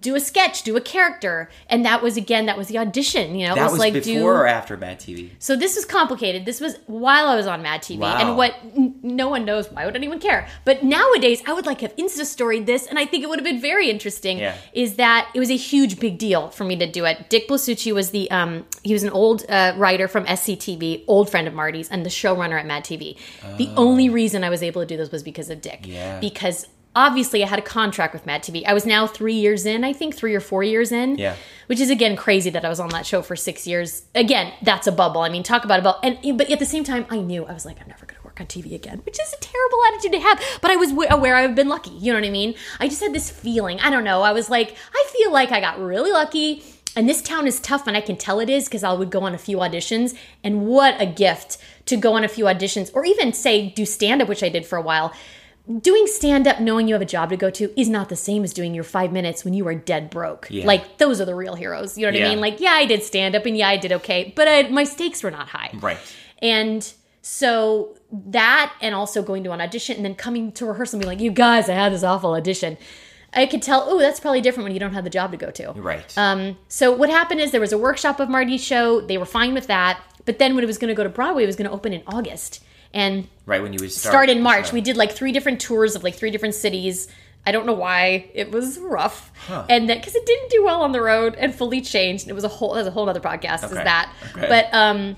Do a sketch, do a character, and that was again that was the audition. You know, it That was, was like before do or after Mad TV? so this was complicated. This was while I was on Mad TV, Wow. and what n- no one knows. Why would anyone care? But nowadays, I would like have Insta storied this, and I think it would have been very interesting. Yeah. Is that it was a huge big deal for me to do it. Dick Blasucci was the um he was an old uh, writer from SCTV, old friend of Marty's, and the showrunner at Mad TV. The only reason I was able to do this was because of Dick. Oh. Yeah. Because. Obviously, I had a contract with Mad TV. I was now three years in, I think, three or four years in Yeah. which is again crazy that I was on that show for six years. Again, that's a bubble. I mean, talk about a bubble. And but at the same time, I knew I was like, I'm never going to work on TV again, which is a terrible attitude to have. But I was aware I've been lucky. You know what I mean? I just had this feeling. I don't know. I was like, I feel like I got really lucky. And this town is tough, and I can tell it is because I would go on a few auditions. And what a gift to go on a few auditions, or even say do stand up, which I did for a while doing stand up knowing you have a job to go to is not the same as doing your five minutes when you are dead broke. Yeah. Like those are the real heroes. You know what Yeah. I mean? Like, yeah, I did stand up and yeah, I did okay, but I, my stakes were not high. Right. And so that, and also going to an audition and then coming to rehearsal and being like, you guys, I had this awful audition. I could tell, oh, that's probably different when you don't have the job to go to. Right. Um, so what happened is there was a workshop of Marty's show. They were fine with that. But then when it was going to go to Broadway, it was going to open in August. And Right when you would start. start in March. We did like three different tours of like three different cities. I don't know why it was rough, and that because it didn't do well on the road and fully changed. It was a whole that's a whole other podcast is that. Okay. But um,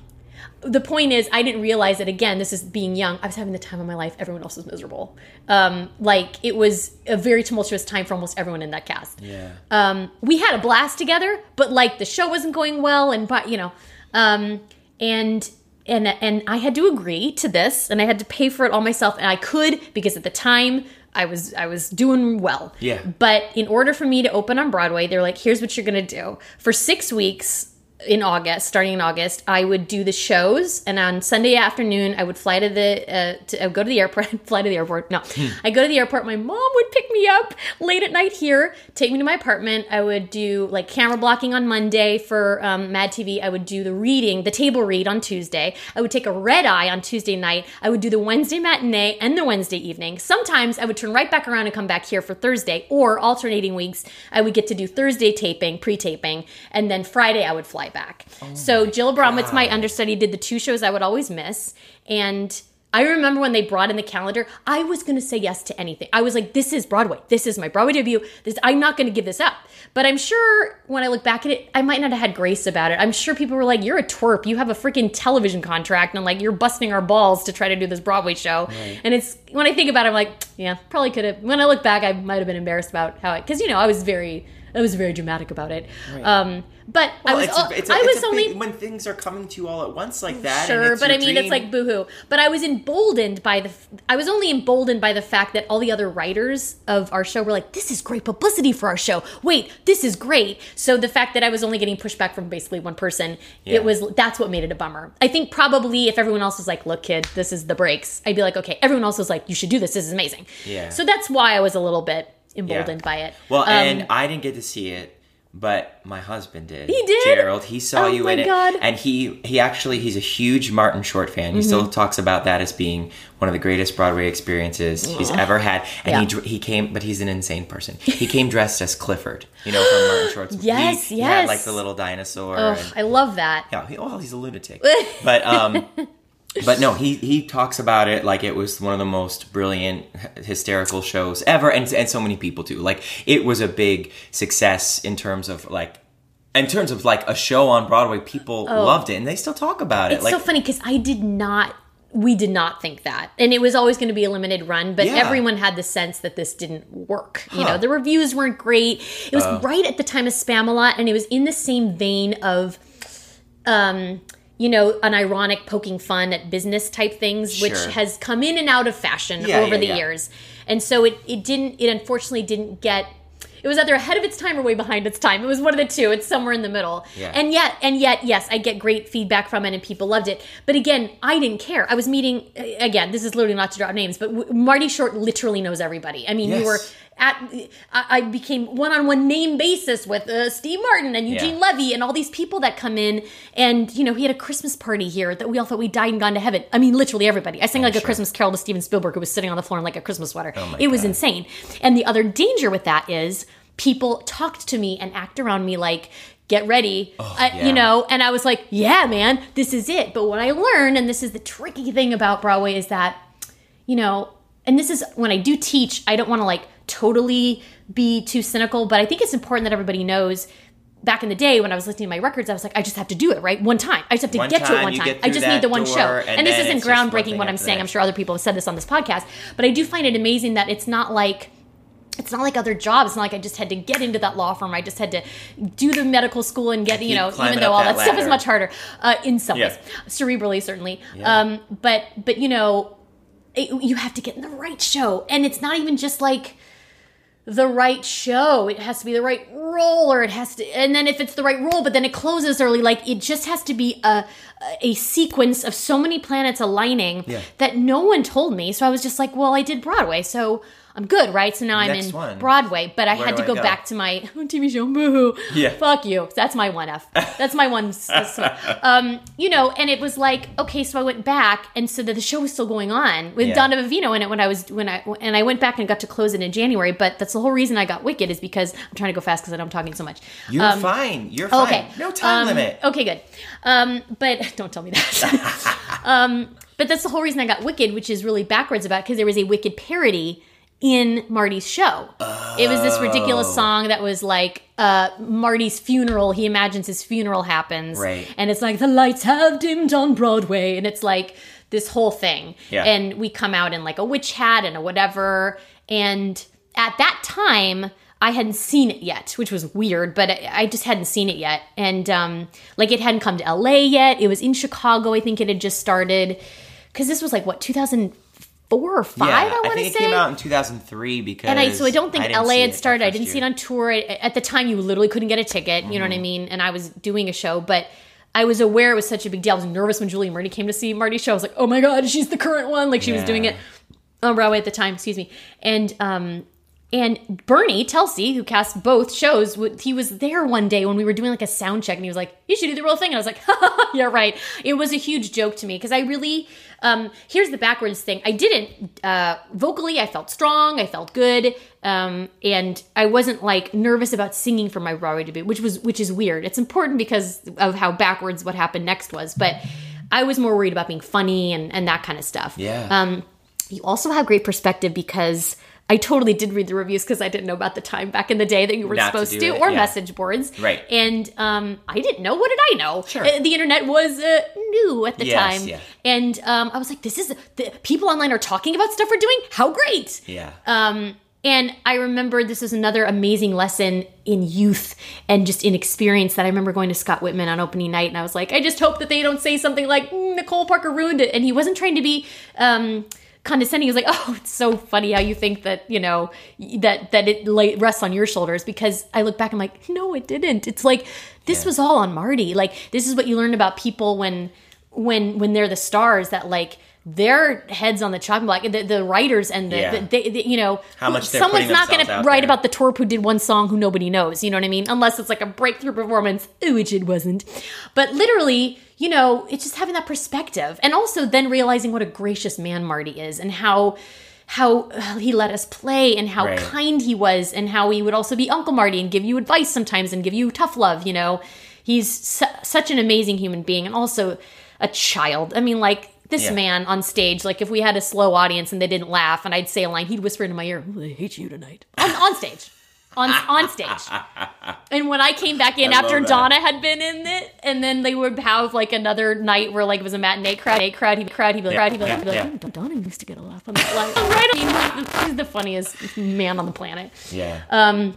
the point is, I didn't realize that again. This is being young. I was having the time of my life. Everyone else was miserable. Um, like it was a very tumultuous time for almost everyone in that cast Yeah. um, we had a blast together, but like the show wasn't going well, and but you know, um, and and and I had to agree to this, and I had to pay for it all myself, and I could because at the time I was I was doing well. Yeah. But in order for me to open on Broadway, they're like, "Here's what you're gonna do for six weeks." In August, starting in August, I would do the shows, and on Sunday afternoon, I would fly to the, uh, to, I would go to the airport, fly to the airport. No, I go to the airport. My mom would pick me up late at night here, take me to my apartment. I would do like camera blocking on Monday for um, Mad TV. I would do the reading, the table read on Tuesday. I would take a red eye on Tuesday night. I would do the Wednesday matinee and the Wednesday evening. Sometimes I would turn right back around and come back here for Thursday, or alternating weeks, I would get to do Thursday taping, pre taping, and then Friday I would fly back. Oh so Jill Bromwitz, my understudy, did the two shows I would always miss. And I remember when they brought in the calendar, I was going to say yes to anything. I was like, this is Broadway. This is my Broadway debut. This, I'm not going to give this up. But I'm sure when I look back at it, I might not have had grace about it. I'm sure people were like, you're a twerp. You have a freaking television contract. And like, you're busting our balls to try to do this Broadway show. And it's, when I think about it, I'm like, yeah, probably could have. When I look back, I might have been embarrassed about how I, because, you know, I was very, I was very dramatic about it. Um, but I was, it's, a, it's, a, I was only, big, when things are coming to you all at once like that. Sure, but I mean, it's dream. like boohoo. But I was emboldened by the. I was only emboldened by the fact that all the other writers of our show were like, "This is great publicity for our show." Wait, this is great. So the fact that I was only getting pushback from basically one person, Yeah. it was that's what made it a bummer. I think probably if everyone else was like, "Look, kid, this is the breaks," I'd be like, "Okay." Everyone else was like, "You should do this. This is amazing." Yeah. So that's why I was a little bit Yeah. emboldened by it. Well, Um, and I didn't get to see it, but my husband did. He did? Gerald, he saw Oh you in it, and he he actually he's a huge Martin Short fan. He Mm-hmm. still talks about that as being one of the greatest Broadway experiences he's ever had. And he Yeah. dr- he came, but he's an insane person. He came dressed as Clifford, you know, from Martin Short's. Yes, he, He had yes. like the little dinosaur. ugh, and- I love that. yeah, he, well, he's a lunatic. but um, but no, he he talks about it like it was one of the most brilliant, hysterical shows ever, and and so many people too. Like it was a big success in terms of like. In terms of like a show on Broadway, people loved it, and they still talk about it. Oh. It's like, so funny because I did not. We did not think that, and it was always going to be a limited run. But Yeah. everyone had the sense that this didn't work. You Huh. Uh. know, the reviews weren't great. It was right at the time of Spamalot, and it was in the same vein of, um, you know, an ironic poking fun at business type things, which has come in and out of fashion Yeah, over yeah, the yeah. years. And so it it didn't. It unfortunately didn't get. It was either ahead of its time or way behind its time. It was one of the two. It's somewhere in the middle. Yeah. And yet, and yet, yes, I get great feedback from it, and people loved it. But again, I didn't care. I was meeting again. This is literally not to drop names, but w- Marty Short literally knows everybody. I mean, Yes. you were at. I became one-on-one name basis with uh, Steve Martin and Eugene Yeah. Levy and all these people that come in. And you know, he had a Christmas party here that we all thought we died and gone to heaven. I mean, literally everybody. I sang like a Oh, sure. Oh Christmas carol to Steven Spielberg, who was sitting on the floor in like a Christmas sweater. my it was God. insane. And the other danger with that is people talked to me and act around me like get ready Oh, yeah. you know and i was like yeah man this is it but what i learned and this is the tricky thing about broadway is that you know and this is when i do teach i don't want to like totally be too cynical but i think it's important that everybody knows back in the day when i was listening to my records i was like i just have to do it right one time i just have to One get to it one time i just need the one show and and this isn't it's just one groundbreaking what i'm saying i'm sure other people have said this on this podcast but i do find it amazing that it's not like it's not like other jobs. It's not like I just had to get into that law firm. I just had to do the medical school and get, you know, even though all that that, stuff is much harder uh, in some Yeah. ways, cerebrally certainly. Yeah. Um, but but you know, it, you have to get in the right show, and it's not even just like the right show. It has to be the right role, or it has to. And then if it's the right role, but then it closes early, like it just has to be a a sequence of so many planets aligning Yeah. that no one told me. So I was just like, well, I did Broadway, so I'm good, right? So now I'm in one. Broadway, but I Where had to go, go? back to my TV show. Boo. Yeah. Fuck you. That's my one F. That's my one. um, you know, and it was like, okay, so I went back, and so that the show was still going on with Yeah. Donna Vivino in it when I was when I and I went back and got to close it in January. But that's the whole reason I got Wicked is because I'm trying to go fast because I know I'm talking so much. You're Um, fine. You're fine. Okay. No time Um, limit. Okay, good. Um, but don't tell me that. um, But that's the whole reason I got Wicked, which is really backwards about because there was a Wicked parody in Marty's show. It was this ridiculous song that was like uh, Marty's funeral. He imagines his funeral happens, Right. And it's like the lights have dimmed on Broadway, and it's like this whole thing. Yeah. And we come out in like a witch hat and a whatever. And at that time, I hadn't seen it yet, which was weird, but I, just hadn't seen it yet. And um, like it hadn't come to LA yet. It was in Chicago. I think it had just started because this was like what 2004 or five. yeah, I want to think say. it came out in 2003 because and I so I don't think didn't LA had started. I didn't see it on tour. At at the time, you literally couldn't get a ticket. You know Mm-hmm. what I mean? And I was doing a show, but I was aware it was such a big deal. I was nervous when Julia Murney came to see Marty's show. I was like, oh my god, she's the current one. Like she was doing it on Broadway at the time. Excuse me. And um and Bernie Telsey, who cast both shows, he was there one day when we were doing like a sound check, and he was like, "You should do the real thing." And I was like, "Yeah, right." It was a huge joke to me because I really, um, here's the backwards thing: I didn't uh, vocally. I felt strong. I felt good, um, and I wasn't like nervous about singing for my Broadway debut, which was which is weird. It's important because of how backwards what happened next was, but I was more worried about being funny and and that kind of stuff. Yeah. Um, you also have great perspective because I totally did read the reviews because I didn't know about the time back in the day that you were Not supposed to, it, or yeah. message boards. Right. And um, I didn't know. What did I know? Sure. Uh, The internet was uh, new at the Yes, time. yeah. And um, I was like, this is, the people online are talking about stuff we're doing? How great. Yeah. Um, and I remember this is another amazing lesson in youth and just in experience that I remember going to Scott Wittman on opening night, and I was like, I just hope that they don't say something like "Mm, Nicole Parker ruined it. And he wasn't trying to be um, condescending. He was like, Oh, it's so funny how you think that you know that that it lay, rests on your shoulders. Because I look back, I'm like, No, it didn't. It's like this was all on Marty. Like this is what you learn about people when when when they're the stars that like their heads on the chopping block the, the writers and the, Yeah. the, the- you know How much someone's not going to write there. about the twerp who did one song who nobody knows you know what i mean unless it's like a breakthrough performance which it wasn't but literally you know it's just having that perspective and also then realizing what a gracious man marty is and how how uh, he let us play and how Right. kind he was and how he would also be uncle marty and give you advice sometimes and give you tough love you know he's su- such an amazing human being and also a child i mean like this Yeah. man on stage like if we had a slow audience and they didn't laugh and i'd say a line he'd whisper into my ear they hate you tonight. On, on stage. On, on stage. And when i came back in I after donna had been in it and then they would have like another night where like it was a matinee crowd a crowd he'd crowd he'd be like, crowd, he'd be like, yeah, he'd be like yeah. "Oh, donna used to get a laugh on the flight right I mean, he's the funniest man on the planet. Yeah. um,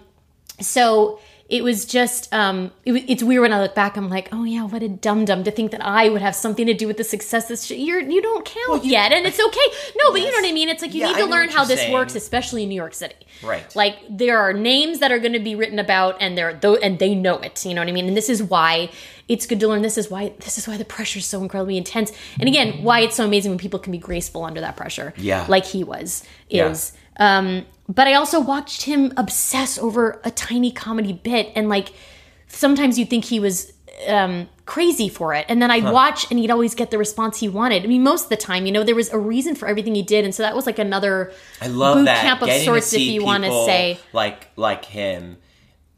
so it was just um, it, it's weird when I look back. I'm like, oh yeah, what a dum dum to think that I would have something to do with the success. This sh- you're you don't count yet, and it's okay. No, but you know what I mean. It's like you Yeah, need to learn how this saying. works, especially in New York City. Right. Like there are names that are going to be written about, and they're though, and they know it. You know what I mean. And this is why it's good to learn. This is why this is why the pressure is so incredibly intense. And again, why it's so amazing when people can be graceful under that pressure. Yeah. Like he was Yeah. is. Um, but I also watched him obsess over a tiny comedy bit, and like sometimes you'd think he was um, crazy for it, and then I'd watch, and he'd always get the response he wanted. I mean, most of the time, you know, there was a reason for everything he did, and so that was like another I love boot that. camp of Getting sorts, if you want to say. like like him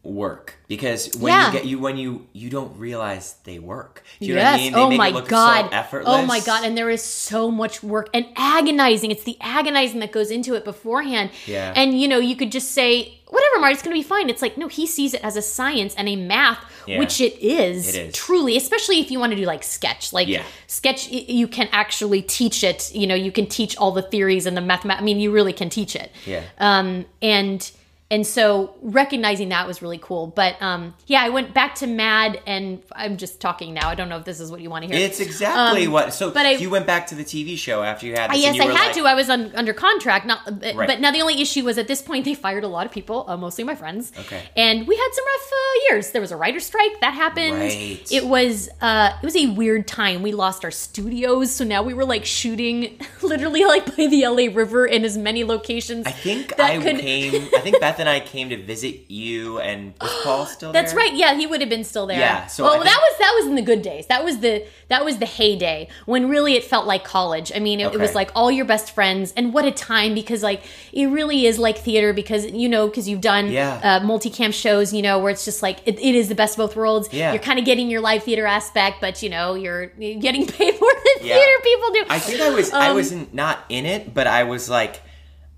work because when Yeah. you get you when you you don't realize they work. Do you know yes. what I mean? They oh make my it look god. So effortless. oh my god. And there is so much work and agonizing. It's the agonizing that goes into it beforehand. Yeah. And you know, you could just say, whatever, Marty, it's going to be fine. It's like, no, he sees it as a science and a math, Yeah. which it is, It is. Truly, especially if you want to do like sketch. Like Yeah. sketch, you can actually teach it. You know, you can teach all the theories and the math. I mean, you really can teach it. Yeah. Um, and and so recognizing that was really cool. But um, yeah, I went back to Mad, and I'm just talking now. I don't know if this is what you want to hear. It's exactly Um, what. So but I- you went back to the TV show after you had Uh, this. yes, you I had like, to. I was on, under contract. Not, but, Right. but now the only issue was at this point they fired a lot of people, uh, mostly my friends. Okay. And we had some rough uh, years. There was a writer strike that happened. Right. It was uh, it was a weird time. We lost our studios, so now we were like shooting literally like by the LA River in as many locations. I think I could- came. I think Beth and I came to visit you, and was Paul still there? That's right. Yeah, he would have been still there. Yeah, so well, think- that was that was in the good days. That was the that was the heyday when really it felt like college. I mean, it, it was like all your best friends, and what a time because like it really is like theater because you know because you've done Yeah. uh, multicam shows, you know, where it's just like it, it is the best of both worlds. Yeah. You're kind of getting your live theater aspect, but you know you're, getting paid more than Yeah. theater people do. I think I was I Um, wasn't not in it, but I was like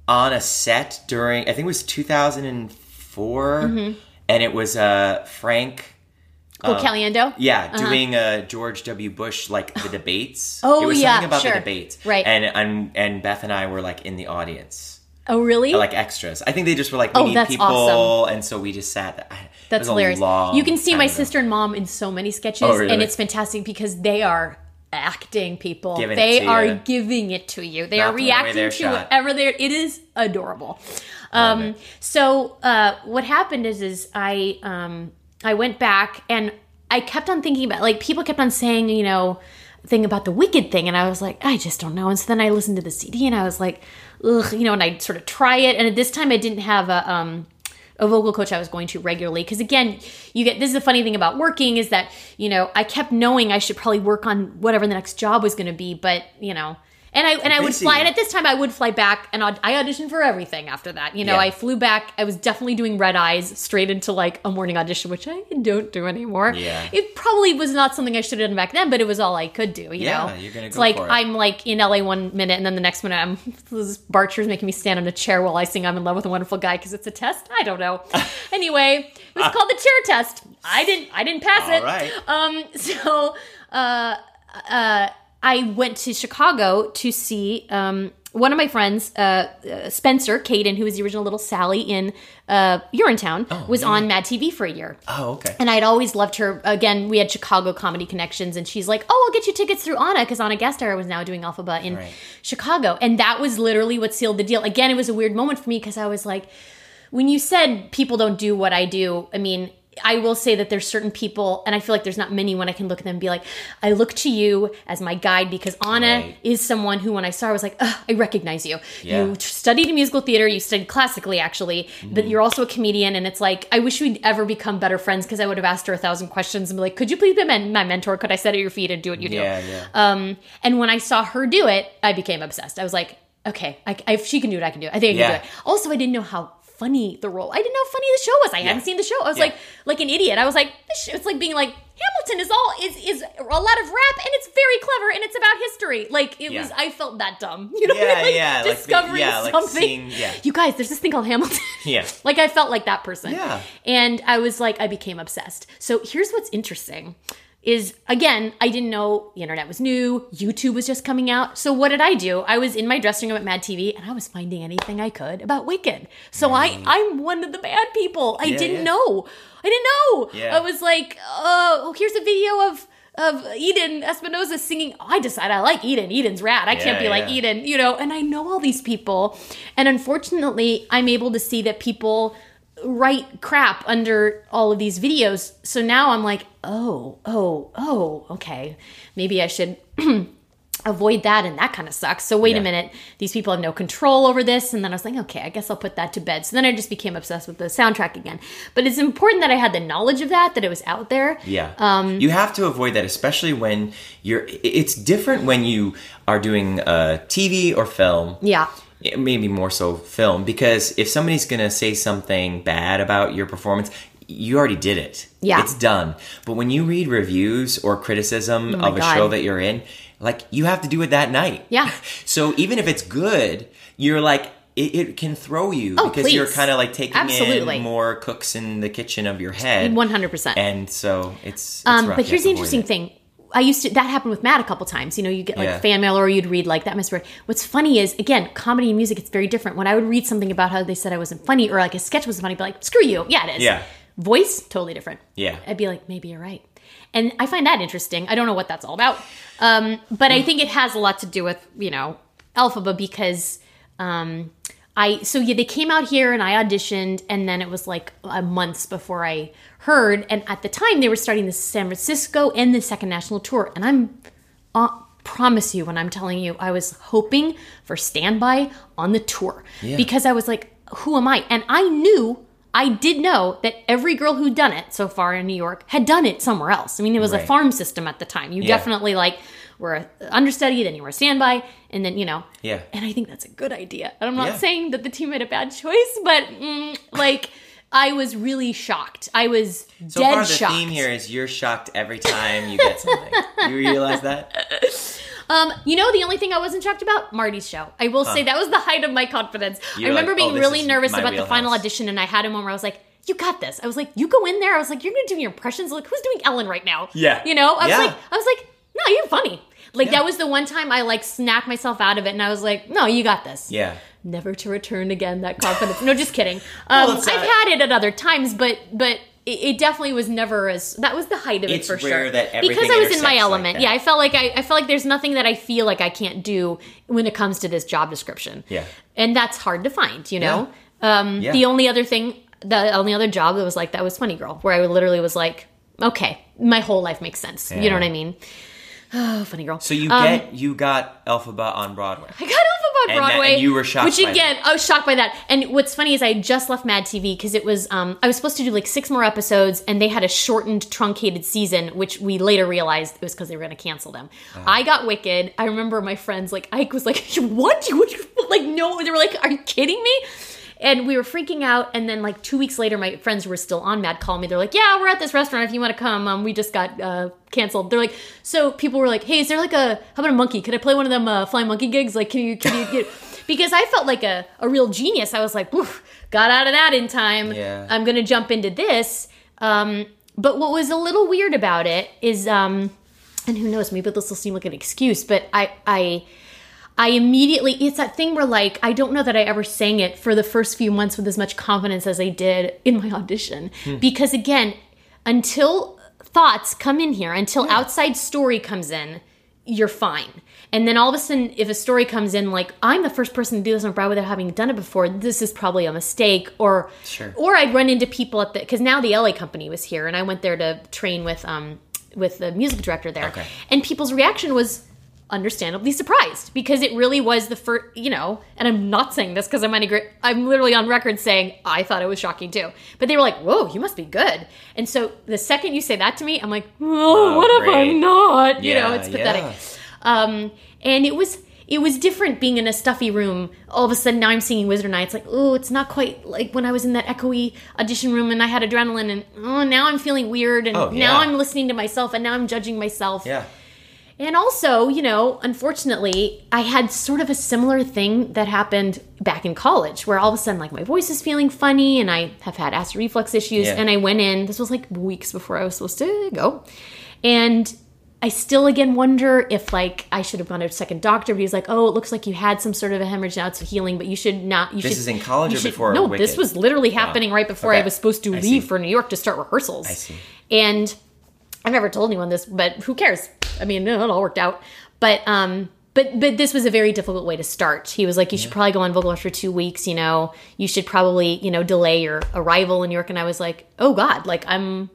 on a set during I think it was 2004, Mm-hmm. and it was uh Frank. Oh, Caliendo. Yeah, doing uh, George W. Bush like the debates. Oh, it was yeah, something about sure. the debates, Right. And and and Beth and I were like in the audience, Oh, really? like extras. I think they just were like, we Oh, need people, awesome. and so we just sat. I- That's was hilarious. You can see my sister and mom in so many sketches, Oh, really? and it's fantastic because they are acting people. Giving they are you. giving it to you. They Not are reacting to whatever they're. It is adorable. Um, so uh, what happened is, is I um, I went back and I kept on thinking about like people kept on saying you know thing about the wicked thing and i was like i just don't know and so then i listened to the cd and i was like ugh you know and i'd sort of try it and at this time i didn't have a um a vocal coach I was going to regularly. Because again you get this is the funny thing about working is that you know I kept knowing I should probably work on whatever the next job was going to be but you know and I and I would Busy. fly and at this time I would fly back and I auditioned for everything after that you know Yeah. I flew back I was definitely doing red eyes straight into like a morning audition which I don't do anymore Yeah. it probably was not something I should have done back then but it was all I could do you Yeah, know you're gonna it's go like. I'm like in LA one minute and then the next minute I'm this Barcher's making me stand on a chair while I sing I'm in love with a wonderful guy because it's a test I don't know anyway it was called the chair test I didn't I didn't pass All it right. um so uh uh I went to Chicago to see um one of my friends, uh, uh, Spencer Kayden, who was the original Little Sally in uh, Urinetown, was on Mad TV for a year. Oh, okay. And I'd always loved her. Again, we had Chicago comedy connections, and she's like, "Oh, I'll get you tickets through Anna," because Anna Gasteyer was now doing Elphaba in Right. Chicago, and that was literally what sealed the deal. Again, it was a weird moment for me because I was like, when you said people don't do what I do, I mean. I will say that there's certain people, and I feel like there's not many when I can look at them and be like, I look to you as my guide because Anna Right. is someone who, when I saw her, I was like, I recognize you. Yeah. You studied musical theater, you studied classically, actually, Mm-hmm. but you're also a comedian. And it's like, I wish we'd ever become better friends because I would have asked her a thousand questions and be like, could you please be my, my mentor? Could I sit at your feet and do what you do? Yeah, yeah. Um, and when I saw her do it, I became obsessed. I was like, okay, I, I, if she can do it, I can do it. I think I can Yeah. do it. Also, I didn't know how funny the role. I didn't know how funny the show was. I hadn't seen the show. I was Yeah. like, like an idiot. I was like, it's like being like Hamilton is all is is a lot of rap and it's very clever and it's about history. Like it Yeah. was, I felt that dumb. You know, what I mean? like, yeah, like the- discovering yeah, like something. seeing- yeah. You guys, there's this thing called Hamilton. Yeah. like I felt like that person. Yeah. And I was like, I became obsessed. So here's what's interesting is again, I didn't know the internet was new, YouTube was just coming out. So what did I do? I was in my dressing room at Mad TV and I was finding anything I could about Wicked. So I mm. I'm one of the bad people. I Yeah, didn't yeah. know. I didn't know. Yeah. I was like, oh, oh here's a video of of Eden Espinosa singing. Oh, I decide I like Eden. Eden's rad. I can't be like. Eden, you know. And I know all these people, and unfortunately, I'm able to see that people write crap under all of these videos. So now I'm like, oh, oh, oh, okay. Maybe I should avoid that and that kind of sucks. So wait Yeah. a minute, these people have no control over this and then I was like, okay, I guess I'll put that to bed. So then I just became obsessed with the soundtrack again. But it's important that I had the knowledge of that that it was out there. Yeah. Um, you have to avoid that, especially when you're. It's different when you are doing uh, TV or film. Yeah. Maybe more so film, because if somebody's going to say something bad about your performance, you already did it. Yeah. It's done. But when you read reviews or criticism Oh of a God. show that you're in, like, you have to do it that night. Yeah. So even if it's good, you're like, it, it can throw you Oh, because you're kind of like taking Absolutely. in more cooks in the kitchen of your head. 100%. And so it's. it's Um, but here's the interesting it. thing. I used to that happened with Matt a couple times. You know, you get like Yeah. fan mail or you'd read like that misread. What's funny is again, comedy and music, it's very different. When I would read something about how they said I wasn't funny or like a sketch wasn't funny, I'd be like, screw you. Yeah, it is. Yeah. Voice, totally different. Yeah. I'd be like, maybe you're right. And I find that interesting. I don't know what that's all about. Um, but I think it has a lot to do with, you know, Elphaba because um, I, so yeah, they came out here and I auditioned and then it was like uh, months before I heard. And at the time they were starting the San Francisco and the second national tour. And I'm, uh, promise you when I'm telling you, I was hoping for standby on the tour Yeah. because I was like, who am I? And I knew, I did know that every girl who'd done it so far in New York had done it somewhere else. I mean, it was a farm system at the time. You Yeah. definitely like were a understudy, then you were a standby, and then you know. Yeah. And I think that's a good idea. And I'm not Yeah. saying that the team made a bad choice, but mm, like. I was really shocked. I was So dead far, the shocked. theme here is you're shocked every time you get something. you realize that? Um, you know, the only thing I wasn't shocked about Marty's show. I will say that was the height of my confidence. You're I remember like, oh, being really nervous about the final audition, and I had a moment where I was like, "You got this." I was like, "You go in there." I was like, "You're gonna do your impressions." Like, who's doing Ellen right now? Yeah. you know. I was Yeah. like, I was like, "No, you're funny." Like Yeah. that was the one time I like snapped myself out of it, and I was like, "No, you got this." Yeah. Never to return again. That confidence. no, just kidding. Um, Well, I've had it at other times, but but. It it definitely was never as that was the height of It's it for rare sure. because I was in my intersects like element. yeah, I felt like I, I felt like there's nothing that I feel like I can't do when it comes to this job description. Yeah. And that's hard to find, you know? Um, Yeah. The only other thing, the only other job that was like that was Funny Girl, where I literally was like, okay, my whole life makes sense. You know what I mean? Oh, Funny Girl. So you Um, get you got Elphaba on Broadway. I got about And that- Broadway. and you were shocked Which again, I was shocked by that. And what's funny is I just left Mad TV because it was um, I was supposed to do like six more episodes, and they had a shortened, truncated season, which we later realized it was because they were going to cancel them. I got Wicked. I remember my friends like Ike was like, "What? You, what you like? No." They were like, "Are you kidding me?" And we were freaking out. And then like two weeks later, my friends who were still on Mad called me. They're like, "Yeah, we're at this restaurant. If you want to come, um, we just got uh, canceled." They're like, so people were like, "Hey, is there like a how about a monkey? Could I play one of them uh, flying monkey gigs? Like, can you can you get?" Because I felt like a, a real genius. I was like, "Oof, got out of that in time. Yeah. I'm gonna jump into this. Um, but what was a little weird about it is, um, and who knows, maybe this will seem like an excuse, but I I. I immediately, it's that thing where, like, I don't know that I ever sang it for the first few months with as much confidence as I did in my audition. Because, again, until thoughts come in here, until outside story comes in, you're fine. And then all of a sudden, if a story comes in, like, I'm the first person to do this on Broadway without having done it before, this is probably a mistake. Or, Sure. or I'd run into people at the, because now the LA company was here and I went there to train with, um, with the music director there. Okay. And people's reaction was, understandably surprised because it really was the first, you know, and I'm not saying this because I'm any great, I'm literally on record saying I thought it was shocking too. But they were like, whoa, you must be good. And so the second you say that to me, I'm like, oh, what if. I'm not? You know, it's pathetic. yeah. Um, and it was, it was different being in a stuffy room. All of a sudden, now I'm singing Wizard and I. It's Like, oh, it's not quite like when I was in that echoey audition room and I had adrenaline. And oh, now I'm feeling weird. And Oh, now. I'm listening to myself. And now I'm judging myself. Yeah. And also, you know, unfortunately, I had sort of a similar thing that happened back in college where all of a sudden, like, my voice is feeling funny and I have had acid reflux issues. Yeah. And I went in, this was like weeks before I was supposed to go. And I still again wonder if like I should have gone to a second doctor, but he's like, "Oh, it looks like you had some sort of a hemorrhage. Now it's healing, but you should not. You This should, is in college or should- before No, Wicked? this was literally happening right before I was supposed to I leave see. for New York to start rehearsals. I see. And I've never told anyone this, but who cares? I mean, it all worked out. But um, but but this was a very difficult way to start. He was like, you should probably go on vocal rest for two weeks. You know, you should probably you know delay your arrival in New York. And I was like, oh God, like I'm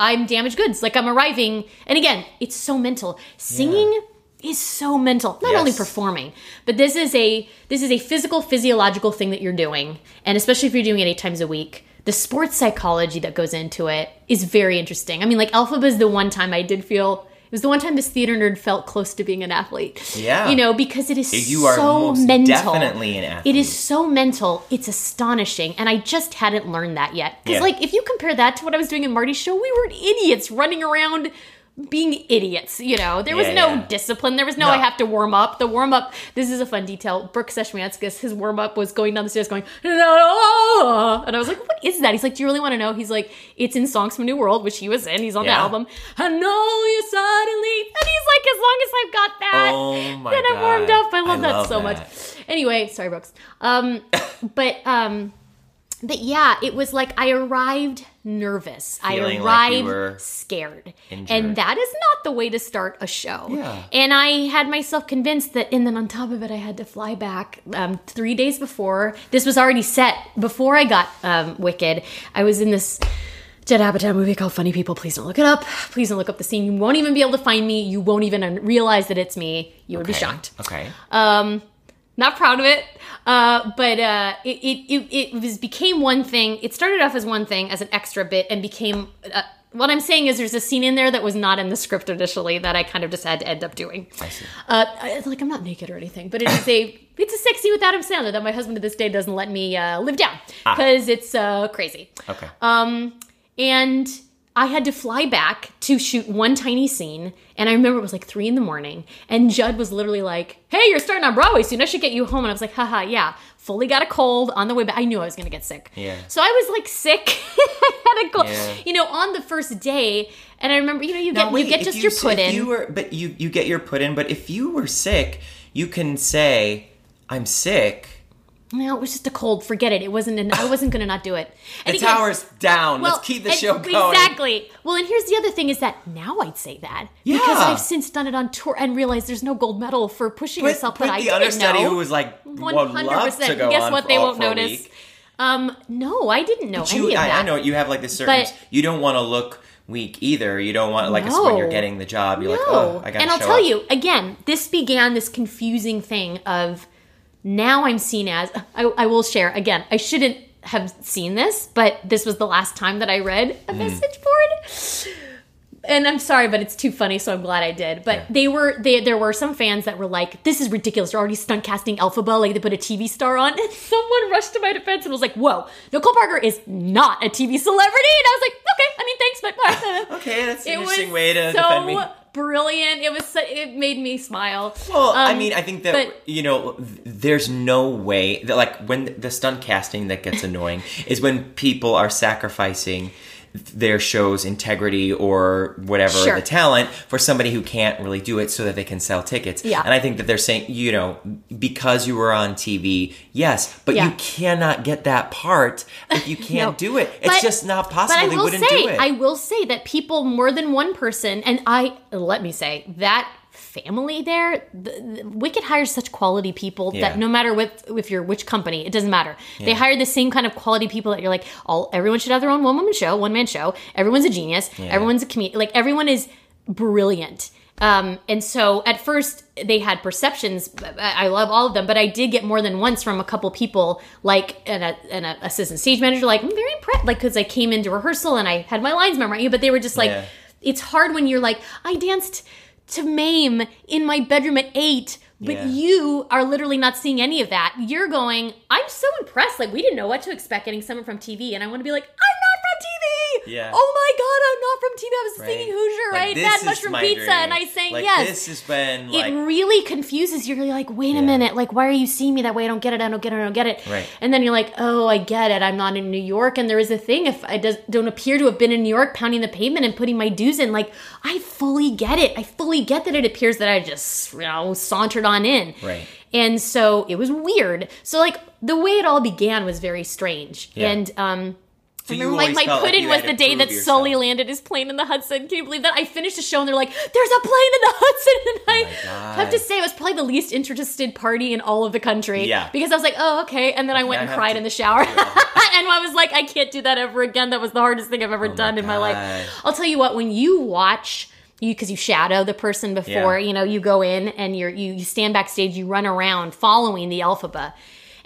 I'm damaged goods. Like I'm arriving. And again, it's so mental. Singing. Is so mental. Not only performing, but this is a this is a physical, physiological thing that you're doing, and especially if you're doing it eight times a week, the sports psychology that goes into it is very interesting. I mean, like Elphaba is the one time I did feel it was the one time this theater nerd felt close to being an athlete. Yeah. you know, because it is You are so mental. definitely an athlete. It is so mental. It's astonishing, and I just hadn't learned that yet. Because, Yeah. like, if you compare that to what I was doing in Marty's show, we were idiots running around being idiots. You know, there was Yeah, no yeah. discipline. There was no, No. I have to warm up. The warm up. This is a fun detail. Brooks Ashmanskas, his warm up was going down the stairs, going, "No," and I was like, "What is that?" He's like, "Do you really want to know?" He's like, "It's in Songs for a New World," which he was in. He's on the album. I know you suddenly, and he's like, "As long as I've got that, Oh my then I'm warmed up." I love I that love so that. much. Anyway, sorry, Brooks. Um, but um, but yeah, it was like I arrived nervous. Feeling I like arrived were scared, injured. and that is not the way to start a show. Yeah. And I had myself convinced that, and then on top of it, I had to fly back um, three days before. This was already set before I got um, Wicked. I was in this. Judd Apatow movie called Funny People. Please don't look it up. Please don't look up the scene. You won't even be able to find me. You won't even realize that it's me. You would be shocked. Okay. Um, not proud of it. Uh, but uh, it, it, it, was became one thing. It started off as one thing, as an extra bit, and became. Uh, what I'm saying is, there's a scene in there that was not in the script initially that I kind of just had to end up doing. I see. Uh, I- like I'm not naked or anything, but it is a it's a sexy with Adam Sandler that my husband to this day doesn't let me uh, live down because it's uh, crazy. Okay. Um, and I had to fly back to shoot one tiny scene. And I remember it was like three in the morning. And Judd was literally like, Hey, you're starting on Broadway soon. I should get you home. And I was like, haha, yeah. Fully got a cold on the way back. I knew I was going to get sick. Yeah. So I was like sick. I had a cold. Yeah. You know, on the first day. And I remember, you know, you Now, get, wait, you get just you your put in. You were, but you you get your put in. But if you were sick, you can say, "I'm sick." No, it was just a cold. Forget it. It wasn't, an, I wasn't going to not do it. The And again- tower's down. Let's keep the show going. Exactly. Well, and here's the other thing is that now I'd say that because I've since done it on tour and realized there's no gold medal for pushing But, yourself. but But I the understudy know. who was like, love to 100%. Guess what? for They won't notice. Um, no, I didn't know But any you, of that. I, I know you have like this certain. But- you don't want to look weak either. You don't want like it's when you're getting the job. You're like, No. oh, I got. and I'll tell you again, this began this confusing thing of now I'm seen as I, I will share again. I shouldn't have seen this, but this was the last time that I read a Mm. message board. And I'm sorry, but it's too funny, so I'm glad I did. But they were they there were some fans that were like, "This is ridiculous! You're already stunt casting Elphaba, like they put a TV star on." And someone rushed to my defense and was like, "Whoa, Nicole Parker is not a TV celebrity." And I was like, "Okay, I mean, thanks, but Okay, that's an it interesting way to so defend me. brilliant. It was so, it made me smile. Well, I Um, mean, I think that but- you know, there's no way that like when the stunt casting that gets annoying is when people are sacrificing their show's integrity or whatever Sure. the talent for somebody who can't really do it so that they can sell tickets. Yeah. And I think that they're saying, you know, because you were on TV, yes, but Yeah. you cannot get that part if you can't No. do it. It's But- just not But possible. I they will wouldn't say, do it. I will say that people, more than one person, and I let me say that family there, the, the, Wicked hires such quality people Yeah. that no matter what, if you're which company, it doesn't matter. They hire the same kind of quality people that you're like, all everyone should have their own one woman show, one man show. Everyone's a genius. Yeah. Everyone's a comedian. Like everyone is brilliant. Um, and so at first they had perceptions. I love all of them, but I did get more than once from a couple people, like an, a, an a assistant stage manager, like I'm very impressed, like because I came into rehearsal and I had my lines memorized, but they were just like, Yeah. it's hard when you're like, I danced to Mame in my bedroom at eight. But Yeah. you are literally not seeing any of that. You're going, I'm so impressed. Like, we didn't know what to expect getting someone from TV. And I want to be like, I'm not from TV. Yeah. Oh my God, I'm not from TV. I was singing Hoosier, Like, right? is mushroom pizza. And I dream. sang like, yes. This has been like it really confuses you. You're like, wait a minute. Like, why are you seeing me that way? I don't get it. I don't get it. I don't get it. Right. And then you're like, oh, I get it. I'm not in New York. And there is a thing. If I does, don't appear to have been in New York pounding the pavement and putting my dues in, like, I fully get it. I fully get that it appears that I just, you know, sauntered on in. Right. And so it was weird. So, like, the way it all began was very strange. Yeah. And, um, So I remember my, my felt like put in you was the day that yourself. Sully landed his plane in the Hudson. Can you believe that? I finished the show and they're like, there's a plane in the Hudson. And oh I God. have to say, it was probably the least interested party in all of the country. Yeah. Because I was like, oh, okay. And then I went I and cried to- in the shower. and I was like, I can't do that ever again. That was the hardest thing I've ever oh done in my life. I'll tell you what, when you watch you because you shadow the person before, Yeah. you know, you go in and you're you, you stand backstage, you run around following the Elphaba.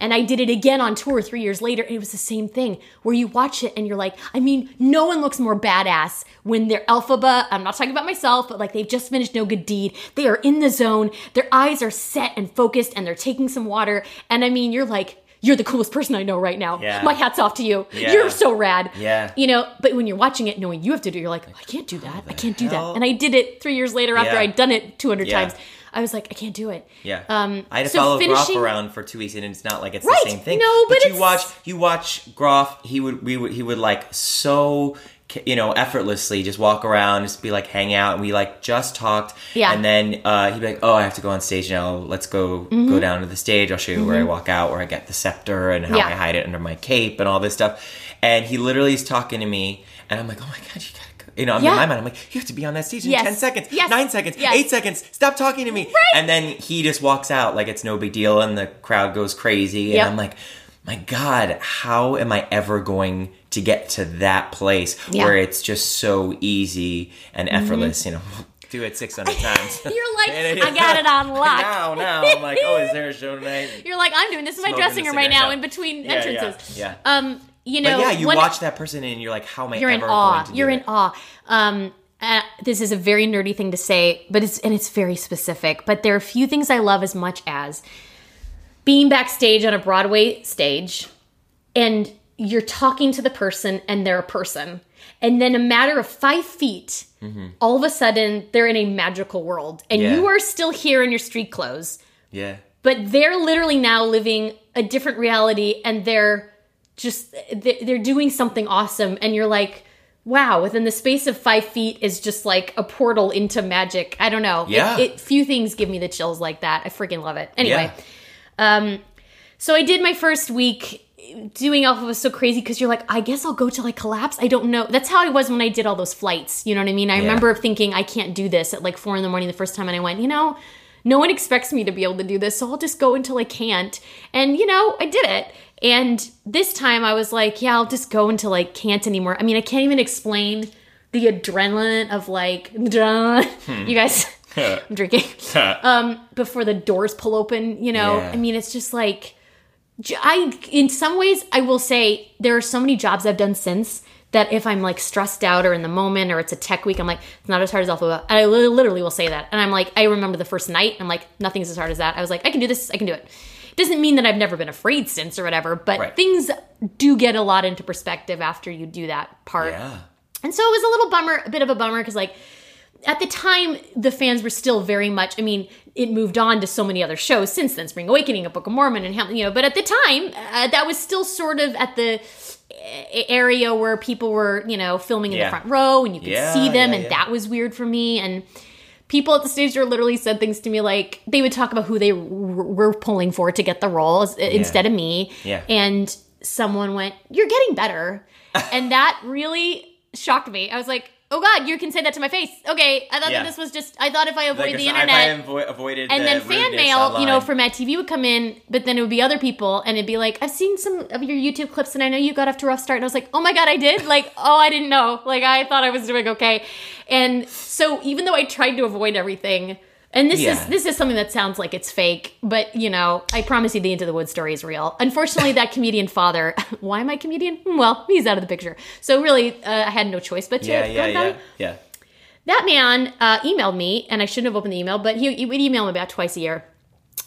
And I did it again on tour three years later, and it was the same thing where you watch it and you're like, I mean, no one looks more badass when they're Elphaba. I'm not talking about myself, but like they've just finished No Good Deed. They are in the zone, their eyes are set and focused, and they're taking some water. And I mean, you're like, you're the coolest person I know right now. Yeah. My hat's off to you. Yeah. You're so rad. Yeah. You know, but when you're watching it, knowing you have to do, it, you're like, oh, I can't do that. I can't do that. And I did it three years later after Yeah. I'd done it 200 Yeah. times. I was like, I can't do it. Yeah. Um, I had to so follow finishing- Groff around for two weeks, and it's not like it's Right. the same thing. No, but you it's- watch you watch Groff. He would we would he would like so you know effortlessly just walk around, just be like hang out, and we like just talked. Yeah. And then uh, he'd be like, "Oh, I have to go on stage now. Let's go go down to the stage. I'll show you where I walk out, where I get the scepter, and how Mm-hmm. Yeah. I hide it under my cape, and all this stuff." And he literally is talking to me, and I'm like, "Oh my god, you gotta." go." You know, I'm Yeah. in my mind. I'm like, you have to be on that stage in Yes. ten seconds, Yes. nine seconds, Yes. eight seconds. Stop talking to me. And then he just walks out like it's no big deal, and the crowd goes crazy. And I'm like, my God, how am I ever going to get to that place Yeah. where it's just so easy and effortless? You know, do it 600 times. You're like, I got it on lock. now, now, I'm like, oh, is there a show tonight? You're like, I'm doing this in my dressing room right now in between Yeah, entrances. Yeah, yeah. Um, you know, but yeah, you when- watch that person and you're like, how am I you're in ever awe. going to do You're it? in awe. Um, uh, this is a very nerdy thing to say, but it's and it's very specific. But there are a few things I love as much as being backstage on a Broadway stage, and you're talking to the person, and they're a person, and then a matter of five feet, all of a sudden they're in a magical world, and Yeah. you are still here in your street clothes Yeah. but they're literally now living a different reality and they're just they're doing something awesome and you're like wow within the space of five feet is just like a portal into magic. I don't know. It- Yeah. it, few things give me the chills like that. I freaking love it. Anyway. Yeah. um so i did my first week doing alpha was so crazy because you're like i guess i'll go till i collapse? I don't know. That's how i was when i did all those flights. You know what i mean? I Yeah. remember thinking i can't do this at like four in the morning the first time and i went you know no one expects me to be able to do this so i'll just go until i can't and you know i did it and this time i was like yeah i'll just go until i can't anymore i mean i can't even explain the adrenaline of like you guys i'm drinking um before the doors pull open you know Yeah. i mean it's just like I in some ways I will say there are so many jobs I've done since that if I'm like stressed out or in the moment or it's a tech week, I'm like, it's not as hard as Alpha. I literally will say that. And I'm like, I remember the first night, I'm like, nothing's as hard as that. I was like, I can do this, I can do it. Doesn't mean that I've never been afraid since or whatever, but Right. things do get a lot into perspective after you do that part. Yeah. And so it was a little bummer, a bit of a bummer, because like at the time the fans were still very much. I mean, it moved on to so many other shows since then, Spring Awakening, A Book of Mormon, and Hamilton. You know, but at the time, uh, that was still sort of at the area where people were, you know, filming in Yeah. the front row and you could Yeah, see them, yeah, and that was weird for me. And people at the stage door literally said things to me like they would talk about who they were pulling for to get the role as- instead of me. Yeah. And someone went, "You're getting better," and that really shocked me. I was like, "Oh God, you can say that to my face." Okay, I thought Yeah. that this was just. I thought if I avoid Like, the internet. avo- avoided and the then fan mail, you know, online. from Mad TV would come in, but then it would be other people, and it'd be like, I've seen some of your YouTube clips, and I know you got off to a rough start. And I was like, oh my god, I did. Like, oh, I didn't know. Like, I thought I was doing okay. And so, even though I tried to avoid everything, and this Yeah. is this is something that sounds like it's fake, but you know, I promise you, the Into the Woods story is real. Unfortunately, that comedian father. Why am I comedian? Well, he's out of the picture. So really, uh, I had no choice but to yeah, yeah, yeah, that. yeah. That man uh, emailed me, and I shouldn't have opened the email, but he, he would email me about twice a year,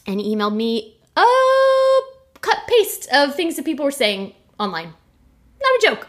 and he emailed me a cut paste of things that people were saying online. Not a joke.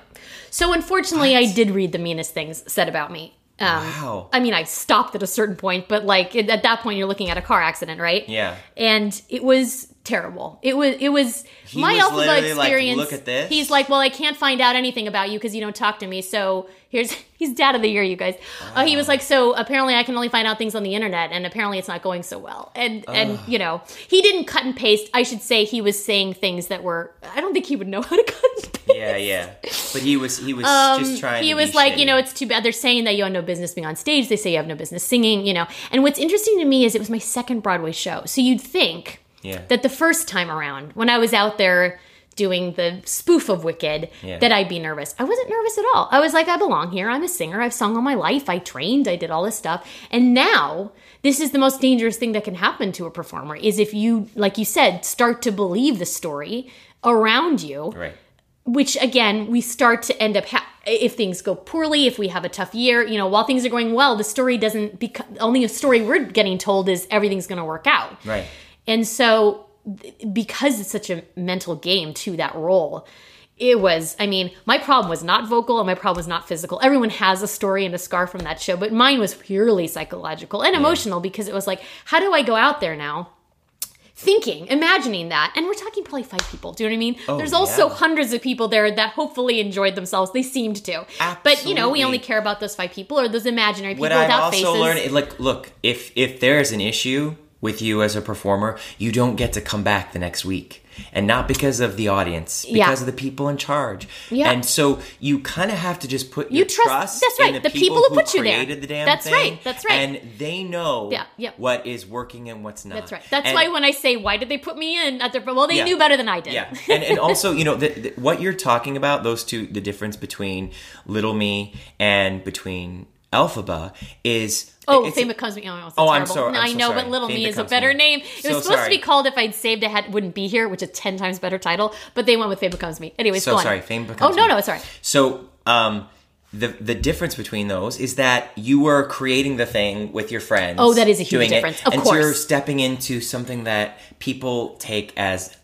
So unfortunately, I did read the meanest things said about me. Um, Wow. I mean, I stopped at a certain point, but like at that point, you're looking at a car accident, right? Yeah. And it was terrible. It was. It was He my was alpha literally like, experience. "Look at this." He's like, well, I can't find out anything about you because you don't talk to me. So here's he's dad of the year, you guys. Uh, he was like, so apparently I can only find out things on the internet, and apparently it's not going so well. And and you know, he didn't cut and paste. I should say he was saying things that were. I don't think he would know how to cut and paste. Yeah, yeah. But he was he was Um, just trying. he was like, you know, it's too bad. They're saying that you have no business being on stage. They say you have no business singing, you know. And what's interesting to me is it was my second Broadway show. So you'd think Yeah. that the first time around, when I was out there doing the spoof of Wicked, Yeah. that I'd be nervous. I wasn't nervous at all. I was like, I belong here. I'm a singer. I've sung all my life. I trained. I did all this stuff. And now, this is the most dangerous thing that can happen to a performer is if you, like you said, start to believe the story around you right. which again we start to end up ha- if things go poorly if we have a tough year you know while things are going well the story doesn't become only a story we're getting told is everything's going to work out Right. And so because it's such a mental game to that role it was i mean my problem was not vocal and my problem was not physical everyone has a story and a scar from that show but mine was purely psychological and emotional because it was like how do i go out there now thinking, imagining that. And we're talking probably five people. Do you know what I mean? Oh, There's also yeah. hundreds of people there that hopefully enjoyed themselves. They seemed to. But, you know, we only care about those five people or those imaginary people What I've without also faces. learned, like, look, if if there's an issue with you as a performer, you don't get to come back the next week, and not because of the audience, because Yeah. of the people in charge. Yeah. And so you kind of have to just put You your trust- that's in right, the, the people who put you there. created the damn That's thing. right, that's right. And they know Yeah, yeah. what is working and what's not. That's right. That's And- why when I say, why did they put me in at their, well, they Yeah. knew better than I did. Yeah, and and also you know the, the, what you're talking about those two the difference between Little Me and between Elphaba is. Oh, Fame Becomes Me. Oh, no, Oh, I'm sorry- I'm I so know, sorry. but Little Fame Me is a better Me. name. It So was supposed sorry. to be called If I'd Saved, I had wouldn't be here, which is ten times better title. But they went with Fame Becomes Me. Anyways, So sorry, Fame Oh Becomes no, Me. no, it's all right. So, um, the the difference between those is that you were creating the thing with your friends. Oh, that is a huge doing it, difference. Of and course. you're stepping into something that people take as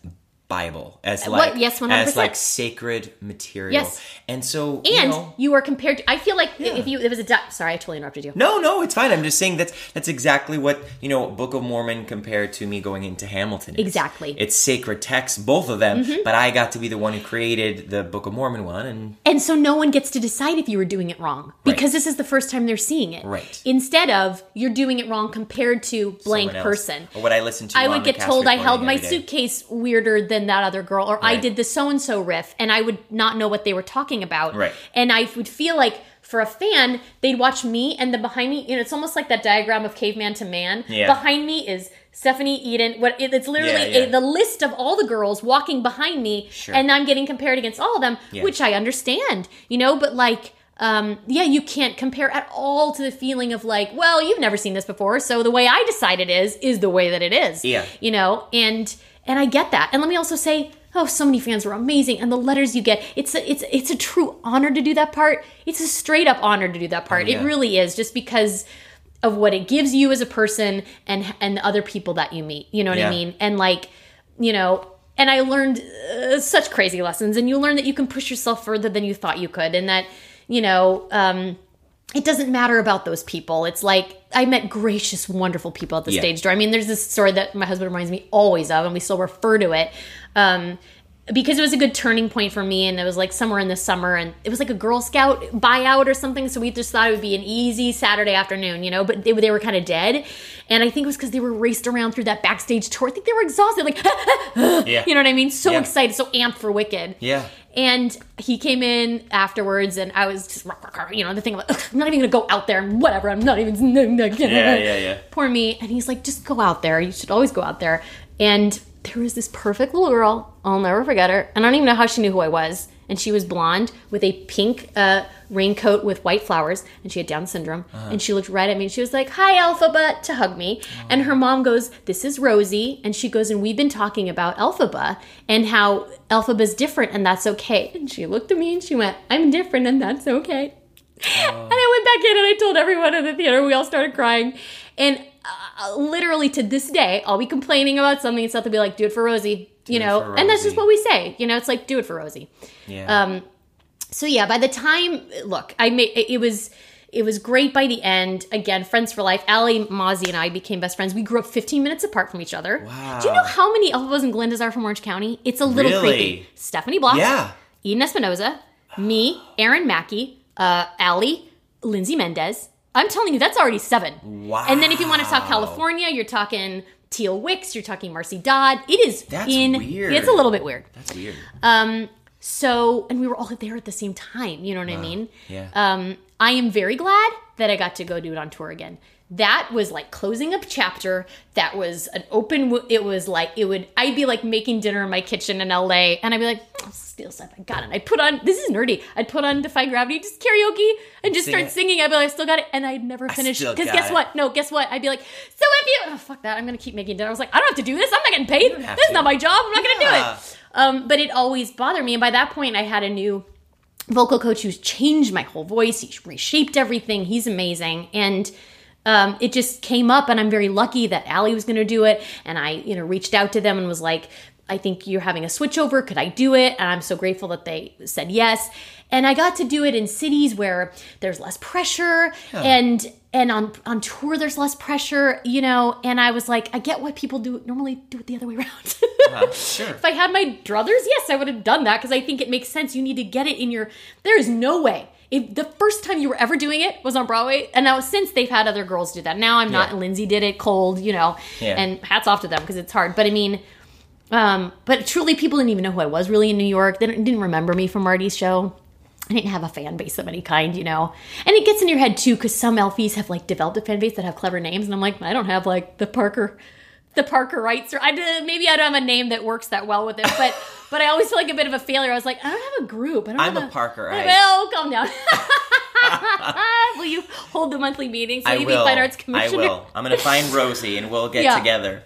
Bible, as What? like Yes, 100%. like sacred material. Yes. and so And you know, you are compared to. I feel like if you, it was a. Di- sorry, I totally interrupted you. no, no, it's fine. I'm just saying that's that's exactly what you know. Book of Mormon compared to me going into Hamilton. is. Exactly. Mm-hmm. it's sacred texts, both of them. But I got to be the one who created the Book of Mormon one, and And so no one gets to decide if you were doing it wrong because this is the first time they're seeing it. Right. Instead of you're doing it wrong compared to blank person. or what I listened to. I would get told I held my day. suitcase weirder than that other girl, or I did the so and so riff, and I would not know what they were talking about. Right. And I would feel like for a fan, they'd watch me, and the behind me, you know, it's almost like that diagram of caveman to man. Yeah. Behind me is Stephanie Eden. What it- it's literally Yeah, yeah. A, the list of all the girls walking behind me, Sure. and I'm getting compared against all of them, which I understand, you know, but like. Um, yeah, you can't compare at all to the feeling of like, well, you've never seen this before, so the way I decide it is is the way that it is Yeah. you know and and i get that. And let me also say oh so many fans were amazing. And the letters you get it's a, it's it's a true honor to do that part. It's a straight up honor to do that part. Oh, yeah. it really is just because of what it gives you as a person and and the other people that you meet. You know what i mean? And like you know and i learned uh, such crazy lessons. And you learn that you can push yourself further than you thought you could. And that you know um it doesn't matter about those people. It's like I met gracious, wonderful people at the Yeah. stage door. I mean, there's this story that my husband reminds me always of, and we still refer to it. Um, because it was a good turning point for me, and it was like somewhere in the summer, and it was like a Girl Scout buyout or something. So we just thought it would be an easy Saturday afternoon, you know. But they, they were kind of dead, and I think it was because they were raced around through that backstage tour. I think they were exhausted, like Yeah. you know what I mean? So Yeah. excited, so amped for Wicked. Yeah. And he came in afterwards, and I was just, you know, the thing I'm not even gonna go out there and whatever. I'm not even. Yeah, yeah, yeah. Poor me. And he's like, just go out there. You should always go out there. And there was this perfect little girl. I'll never forget her. And I don't even know how she knew who I was. And she was blonde with a pink uh, raincoat with white flowers, and she had Down syndrome. And she looked right at me, and she was like, "Hi, Elphaba," to hug me. And her mom goes, "This is Rosie," and she goes, "And we've been talking about Elphaba and how Elphaba's different, and that's okay." And she looked at me and she went, "I'm different, and that's okay." And I went back in and I told everyone in the theater. We all started crying. And uh, literally to this day, I'll be complaining about something and stuff to be like, do it for Rosie. You know, and that's just what we say. You know, it's like, do it for Rosie. Yeah. Um, so yeah, by the time, look, I made it, was. It was great by the end. Again, friends for life. Ali, Mauzey, and I became best friends. We grew up 15 minutes apart from each other. Wow. Do you know how many Elphas and Glindas are from Orange County? It's a little Really? creepy. Stephanie Block. Yeah. Eden Espinoza, me, Erin Mackey, uh, Allie, Lindsay Mendez. I'm telling you, that's already seven. Wow. And then if you want to talk California, you're talking Teal Wicks, you're talking Marcie Dodd. It is That's in. weird. It's a little bit weird. That's weird. Um, so, and we were all there at the same time. You know what I mean? Yeah. Um, I am very glad that I got to go do it on tour again. That was like closing up chapter. That was an open. W- it was like it would. I'd be like making dinner in my kitchen in LA, and I'd be like, oh, "Steal stuff, I got it." I'd put on. This is nerdy. I'd put on Defy Gravity, just karaoke, and just Sing start it. singing. I'd be like, "I still got it," and I'd never finish because guess it. what? No, guess what? I'd be like, "So if you, oh, fuck that, I'm gonna keep making dinner." I was like, "I don't have to do this. I'm not getting paid. This is not my job. I'm not gonna do it." Um, but it always bothered me, and by that point, I had a new vocal coach who's changed my whole voice. He reshaped everything. He's amazing. And um, it just came up, and I'm very lucky that Allie was going to do it. And I, you know, reached out to them and was like, I think you're having a switchover. Could I do it? And I'm so grateful that they said yes. And I got to do it in cities where there's less pressure and and on on tour there's less pressure, you know. And I was like, I get why people do normally do it the other way around. sure. If I had my druthers, yes, I would have done that because I think it makes sense. You need to get it in your. There is no way. If the first time you were ever doing it was on Broadway, and now since they've had other girls do that, now I'm not. Yeah. Lindsay did it cold, you know, Yeah. and hats off to them because it's hard. But I mean, um, but truly, people didn't even know who I was really in New York. They didn't, didn't remember me from Marty's show. I didn't have a fan base of any kind, you know. And it gets in your head too, because some Elfies have like developed a fan base that have clever names, and I'm like, I don't have like the Parker, the Parker Wrights, or I did, maybe I don't have a name that works that well with it, but but I always feel like a bit of a failure. I was like, I don't have a group. I don't I'm have a Parker. Well, calm down. Will you hold the monthly meetings. I Lady will. Fine Arts commissioner? I will. I'm gonna find Rosie and we'll get Yeah. together.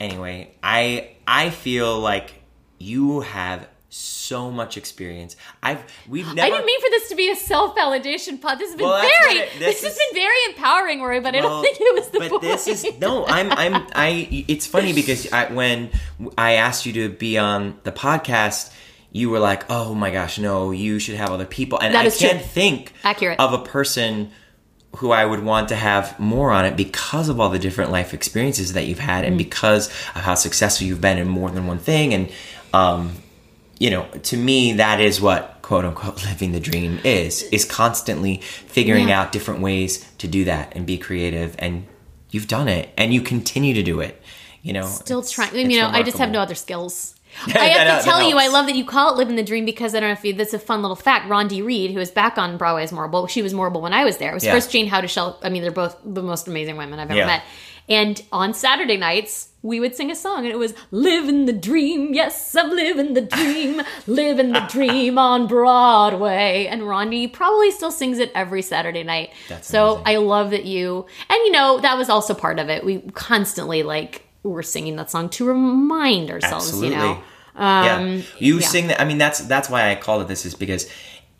Anyway, I I feel like you have so much experience. I've we've never I didn't mean for this to be a self validation pod. This has been Well, very. it- this this has been very empowering, Rory. But I don't think it was the but point. this is no i'm i'm i it's funny because I, when i asked you to be on the podcast you were like oh my gosh no you should have other people and i can't think Accurate. of a person who i would want to have more on it because of all the different life experiences that you've had Mm. and because of how successful you've been in more than one thing and um you know to me that is what quote unquote living the dream is is constantly figuring Yeah. out different ways to do that and be creative and you've done it and you continue to do it you know Still trying. You know, I just have no other skills. I have that- to tell you, I love that you call it living the dream because I don't know if you, that's a fun little fact. Rondi Reed, who is back on Broadway's Morrible, she was Morrible when I was there. It was Yeah. first Jayne Houdyshell. I mean, they're both the most amazing women I've ever Yeah. met. And on Saturday nights, we would sing a song, and it was "Living the Dream." Yes, I'm living the dream, living the dream on Broadway. And Rondi probably still sings it every Saturday night. That's so amazing. I love that you, and you know, that was also part of it. We constantly like were singing that song to remind ourselves, Absolutely. you know. yeah, Um, you yeah. sing that. I mean, that's that's why I called it this is because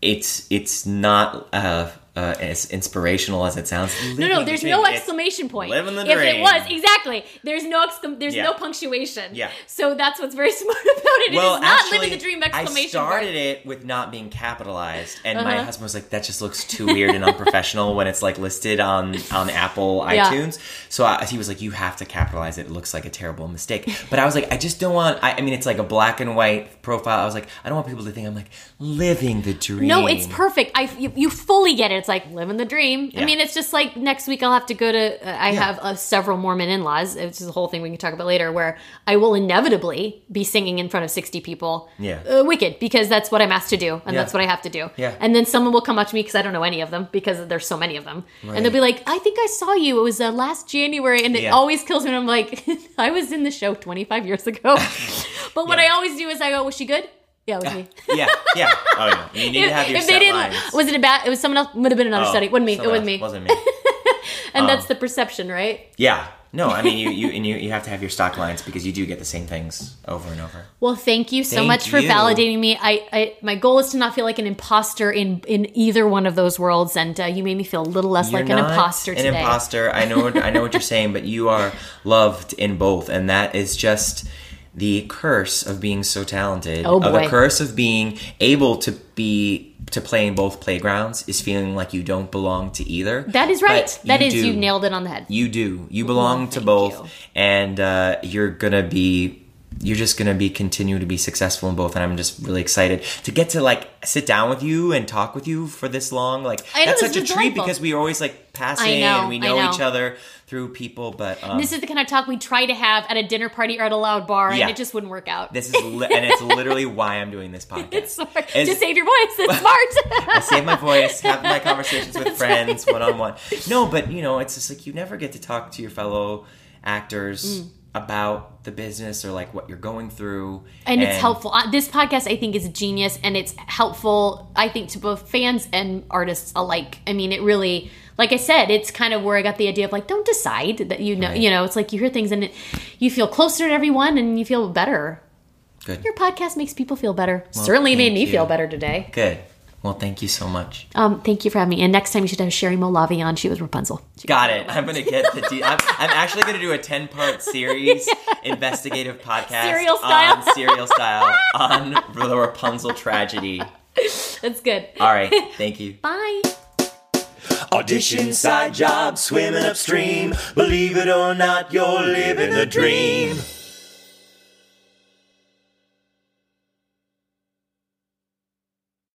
it's it's not uh, uh, as inspirational as it sounds. No, no, there's no exclamation point. living the dream. if it was exactly, there's no exclam- there's Yeah. no punctuation. Yeah. So that's what's very smart about it. well, it is not actually, living the dream exclamation I started point. it with not being capitalized, and my Uh-huh. husband was like, "That just looks too weird and unprofessional when it's like listed on on Apple Yeah. iTunes." So I, he was like, "You have to capitalize it. It looks like a terrible mistake." But I was like, "I just don't want. I, I mean, it's like a black and white profile. I was like, I don't want people to think I'm like living the dream." No, it's perfect. I you, you fully get it. It's like living the dream. I mean, it's just like next week I'll have to go to. Uh, I Yeah. have uh, several Mormon in-laws. Which is a whole thing we can talk about later, where I will inevitably be singing in front of sixty people. Yeah. uh, wicked because that's what I'm asked to do, and Yeah. that's what I have to do. Yeah. and then someone will come up to me because I don't know any of them because there's so many of them, Right. and they'll be like, "I think I saw you. It was uh, last January," and it Yeah. always kills me. And I'm like, "I was in the show 25 years ago," but what Yeah. I always do is I go, "Was she good?" Yeah, it was me. yeah, yeah. Oh yeah, you need to have your if set they didn't, lines. was it about? It was someone else. Would have been another Oh, study. Wasn't me. It was else. me. Wasn't me. and Um, that's the perception, right? Yeah. No, I mean you, you and you, you have to have your stock lines because you do get the same things over and over. Well, thank you so Thank much for you. validating me. I, I, my goal is to not feel like an imposter in in either one of those worlds, and uh, you made me feel a little less You're like an imposter An today. imposter. I know. What, I know what you're saying, but you are loved in both, and that is just the curse of being so talented. Oh, Of the curse of being able to be to play in both playgrounds is feeling like you don't belong to either. That is right. But That is do. you nailed it on the head. You do. You belong to both, and uh, you're gonna be. You're just gonna be continue to be successful in both, and I'm just really excited to get to like sit down with you and talk with you for this long. Like know, that's such a is treat delightful. because we are always like passing know, and we know, know. each other through people, but um, this is the kind of talk we try to have at a dinner party or at a loud bar, Yeah. and it just wouldn't work out. this is li- and it's literally why I'm doing this podcast. it's smart. It's- to save your voice. It's smart. I save my voice, have my conversations with friends one on one. No, but you know, it's just like you never get to talk to your fellow actors Mm. about the business or like what you're going through. and it's helpful. This podcast, I think, is genius, and it's helpful. I think to both fans and artists alike. I mean, it really, like I said, it's kind of where I got the idea of like, don't decide that you know. Right. You know, it's like you hear things and it, you feel closer to everyone, and you feel better. Good. Your podcast makes people feel better. Well, Certainly made me you. feel better today. Good. Well, thank you so much. Um, thank you for having me. And next time you should have Sherry Molavi on. She was Rapunzel. She Got it. I'm gonna get the. De- I'm, I'm actually gonna do a 10 part series, investigative podcast, Serial style. on serial style on the Rapunzel tragedy. That's good. All right. Thank you. Bye. Audition, side job, swimming upstream. Believe it or not, you're living the dream.